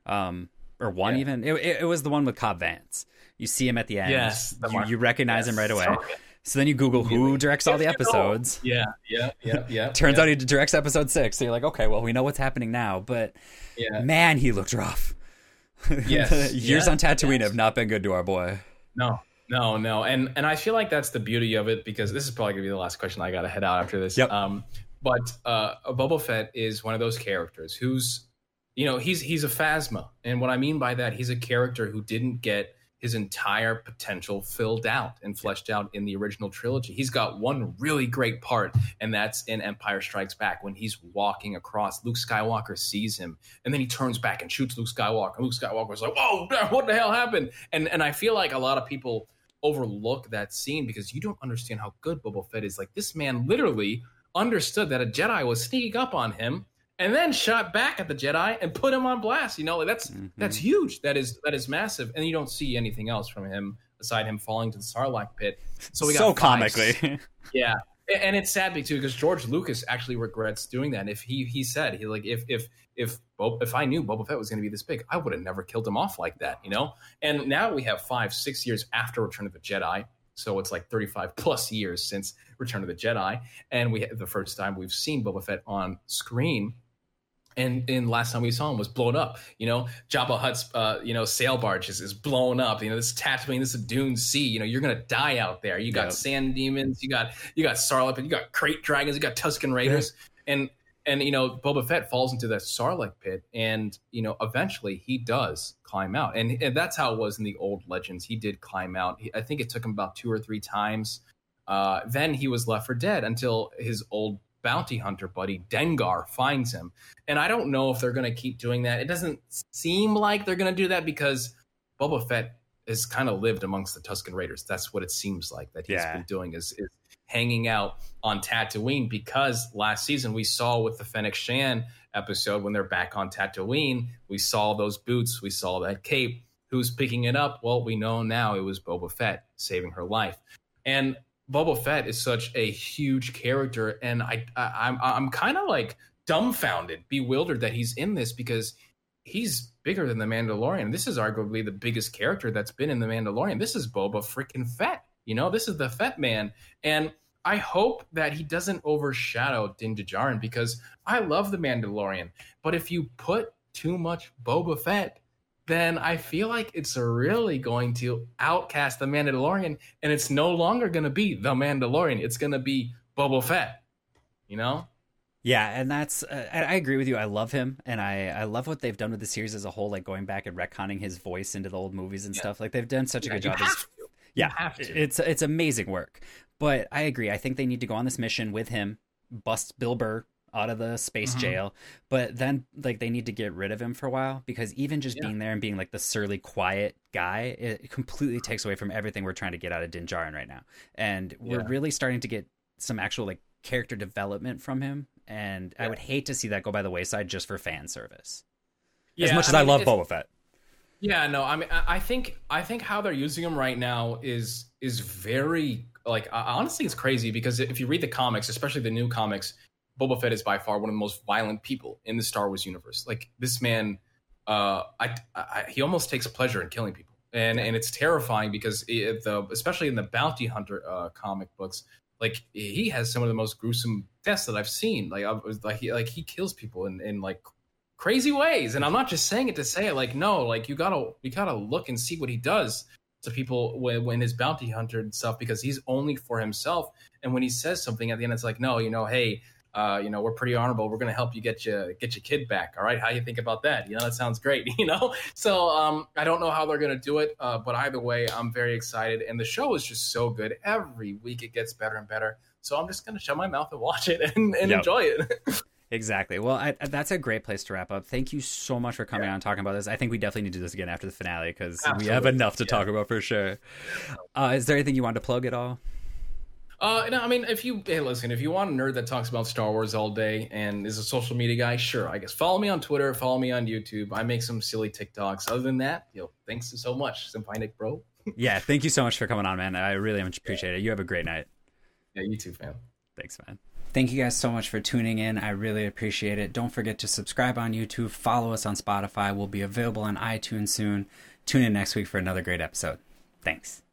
um, or one yeah. even. It, it, was the one with Cobb Vanth. You see him at the end. Yes, you, you, recognize yes. him right away. So, so, then you Google who directs all the episodes. Yeah, yeah, yeah, [LAUGHS] yeah. Turns yeah. out he directs episode six. So you're like, okay, well, we know what's happening now. But yeah. man, he looked rough. [LAUGHS] Yes, years on Tatooine yes. have not been good to our boy. No, no, no, and and I feel like that's the beauty of it because this is probably gonna be the last question. I gotta head out after this. Yep. Um, but uh, Boba Fett is one of those characters who's, you know, he's he's a phasma, and what I mean by that, he's a character who didn't get his entire potential filled out and fleshed out in the original trilogy. He's got one really great part, and that's in Empire Strikes Back when he's walking across. Luke Skywalker sees him, and then he turns back and shoots Luke Skywalker. Luke Skywalker's like, "Whoa, [LAUGHS] what the hell happened?" And and I feel like a lot of people overlook that scene because you don't understand how good Boba Fett is. Like this man literally understood that a Jedi was sneaking up on him and then shot back at the Jedi and put him on blast. You know, like that's mm-hmm. that's huge. That is that is massive, and you don't see anything else from him aside him falling to the Sarlacc pit. So we got so five, comically, [LAUGHS] yeah. And it's sad too because George Lucas actually regrets doing that. If he he said he like if if if if I knew Boba Fett was going to be this big, I would have never killed him off like that, you know. And now we have five six years after Return of the Jedi, so it's like 35 plus years since Return of the Jedi, and we the first time we've seen Boba Fett on screen and and last time we saw him was blown up. You know, Jabba Hutt's uh, you know sail barge is, is blown up. You know, this Tatooine, this is a Dune Sea. You know, you're gonna die out there. You got yep. sand demons, you got you got Sarlacc, you got krayt dragons, you got Tusken Raiders, and And you know, Boba Fett falls into that Sarlacc pit, and you know, eventually he does climb out, and, and that's how it was in the old legends. He did climb out. He, I think it took him about two or three times. Uh, then he was left for dead until his old bounty hunter buddy Dengar finds him. And I don't know if they're going to keep doing that. It doesn't seem like they're going to do that because Boba Fett has kind of lived amongst the Tusken Raiders. That's what it seems like that he's Yeah. been doing is, is hanging out on Tatooine because last season we saw with the Fennec Shand episode when they're back on Tatooine, we saw those boots, we saw that cape. Who's picking it up? Well, we know now it was Boba Fett saving her life. And Boba Fett is such a huge character, and I, I I'm I'm kind of like dumbfounded, bewildered that he's in this because he's bigger than the Mandalorian. This is arguably the biggest character that's been in the Mandalorian. This is Boba freaking Fett. You know, this is the Fett man, and I hope that he doesn't overshadow Din Djarin because I love the Mandalorian. But if you put too much Boba Fett, then I feel like it's really going to outcast the Mandalorian, and it's no longer going to be the Mandalorian. It's going to be Boba Fett. You know? Yeah, and that's uh, I agree with you. I love him, and I I love what they've done with the series as a whole, like going back and retconning his voice into the old movies and stuff. Like they've done such a good job. have as, to. You yeah, have to. it's it's amazing work. But I agree. I think they need to go on this mission with him, bust Bill Burr out of the space Mhm. jail, but then like they need to get rid of him for a while because even just Yeah. being there and being like the surly, quiet guy, it completely takes away from everything we're trying to get out of Din Djarin right now. And we're Yeah. really starting to get some actual like character development from him, and I would hate to see that go by the wayside just for fan service. Yeah, as much as I, mean, love it's- Boba Fett. Yeah, no, I mean, I I think I think how they're using him right now is is very like honestly, it's crazy because if you read the comics, especially the new comics, Boba Fett is by far one of the most violent people in the Star Wars universe. Like this man, uh, I, I he almost takes pleasure in killing people, and and it's terrifying because it, the especially in the bounty hunter uh, comic books, like he has some of the most gruesome deaths that I've seen. Like I like he like he kills people in in like crazy ways and i'm not just saying it to say it like no like you gotta you gotta look and see what he does to people when, when his bounty hunter and stuff because he's only for himself and when he says something at the end it's like no you know hey uh, you know we're pretty honorable we're gonna help you get you get your kid back all right how you think about that you know that sounds great [LAUGHS] you know so um i don't know how they're gonna do it uh, but either way i'm very excited and the show is just so good every week it gets better and better so i'm just gonna shut my mouth and watch it [LAUGHS] and, and Yep. enjoy it [LAUGHS] Exactly. Well, I, that's a great place to wrap up. Thank you so much for coming Yeah. on and talking about this. I think we definitely need to do this again after the finale because we have enough to Yeah. talk about for sure. Uh, is there anything you want to plug at all? Uh, no, I mean, if you hey, listen, if you want a nerd that talks about Star Wars all day and is a social media guy, sure, I guess follow me on Twitter, follow me on YouTube. I make some silly TikToks. Other than that, you know, thanks so much, Senpai Nick, bro. [LAUGHS] yeah, thank you so much for coming on, man. I really much appreciate it. You have a great night. Yeah, you too, fam. Thanks, man. Thank you guys so much for tuning in. I really appreciate it. Don't forget to subscribe on YouTube, follow us on Spotify. We'll be available on iTunes soon. Tune in next week for another great episode. Thanks.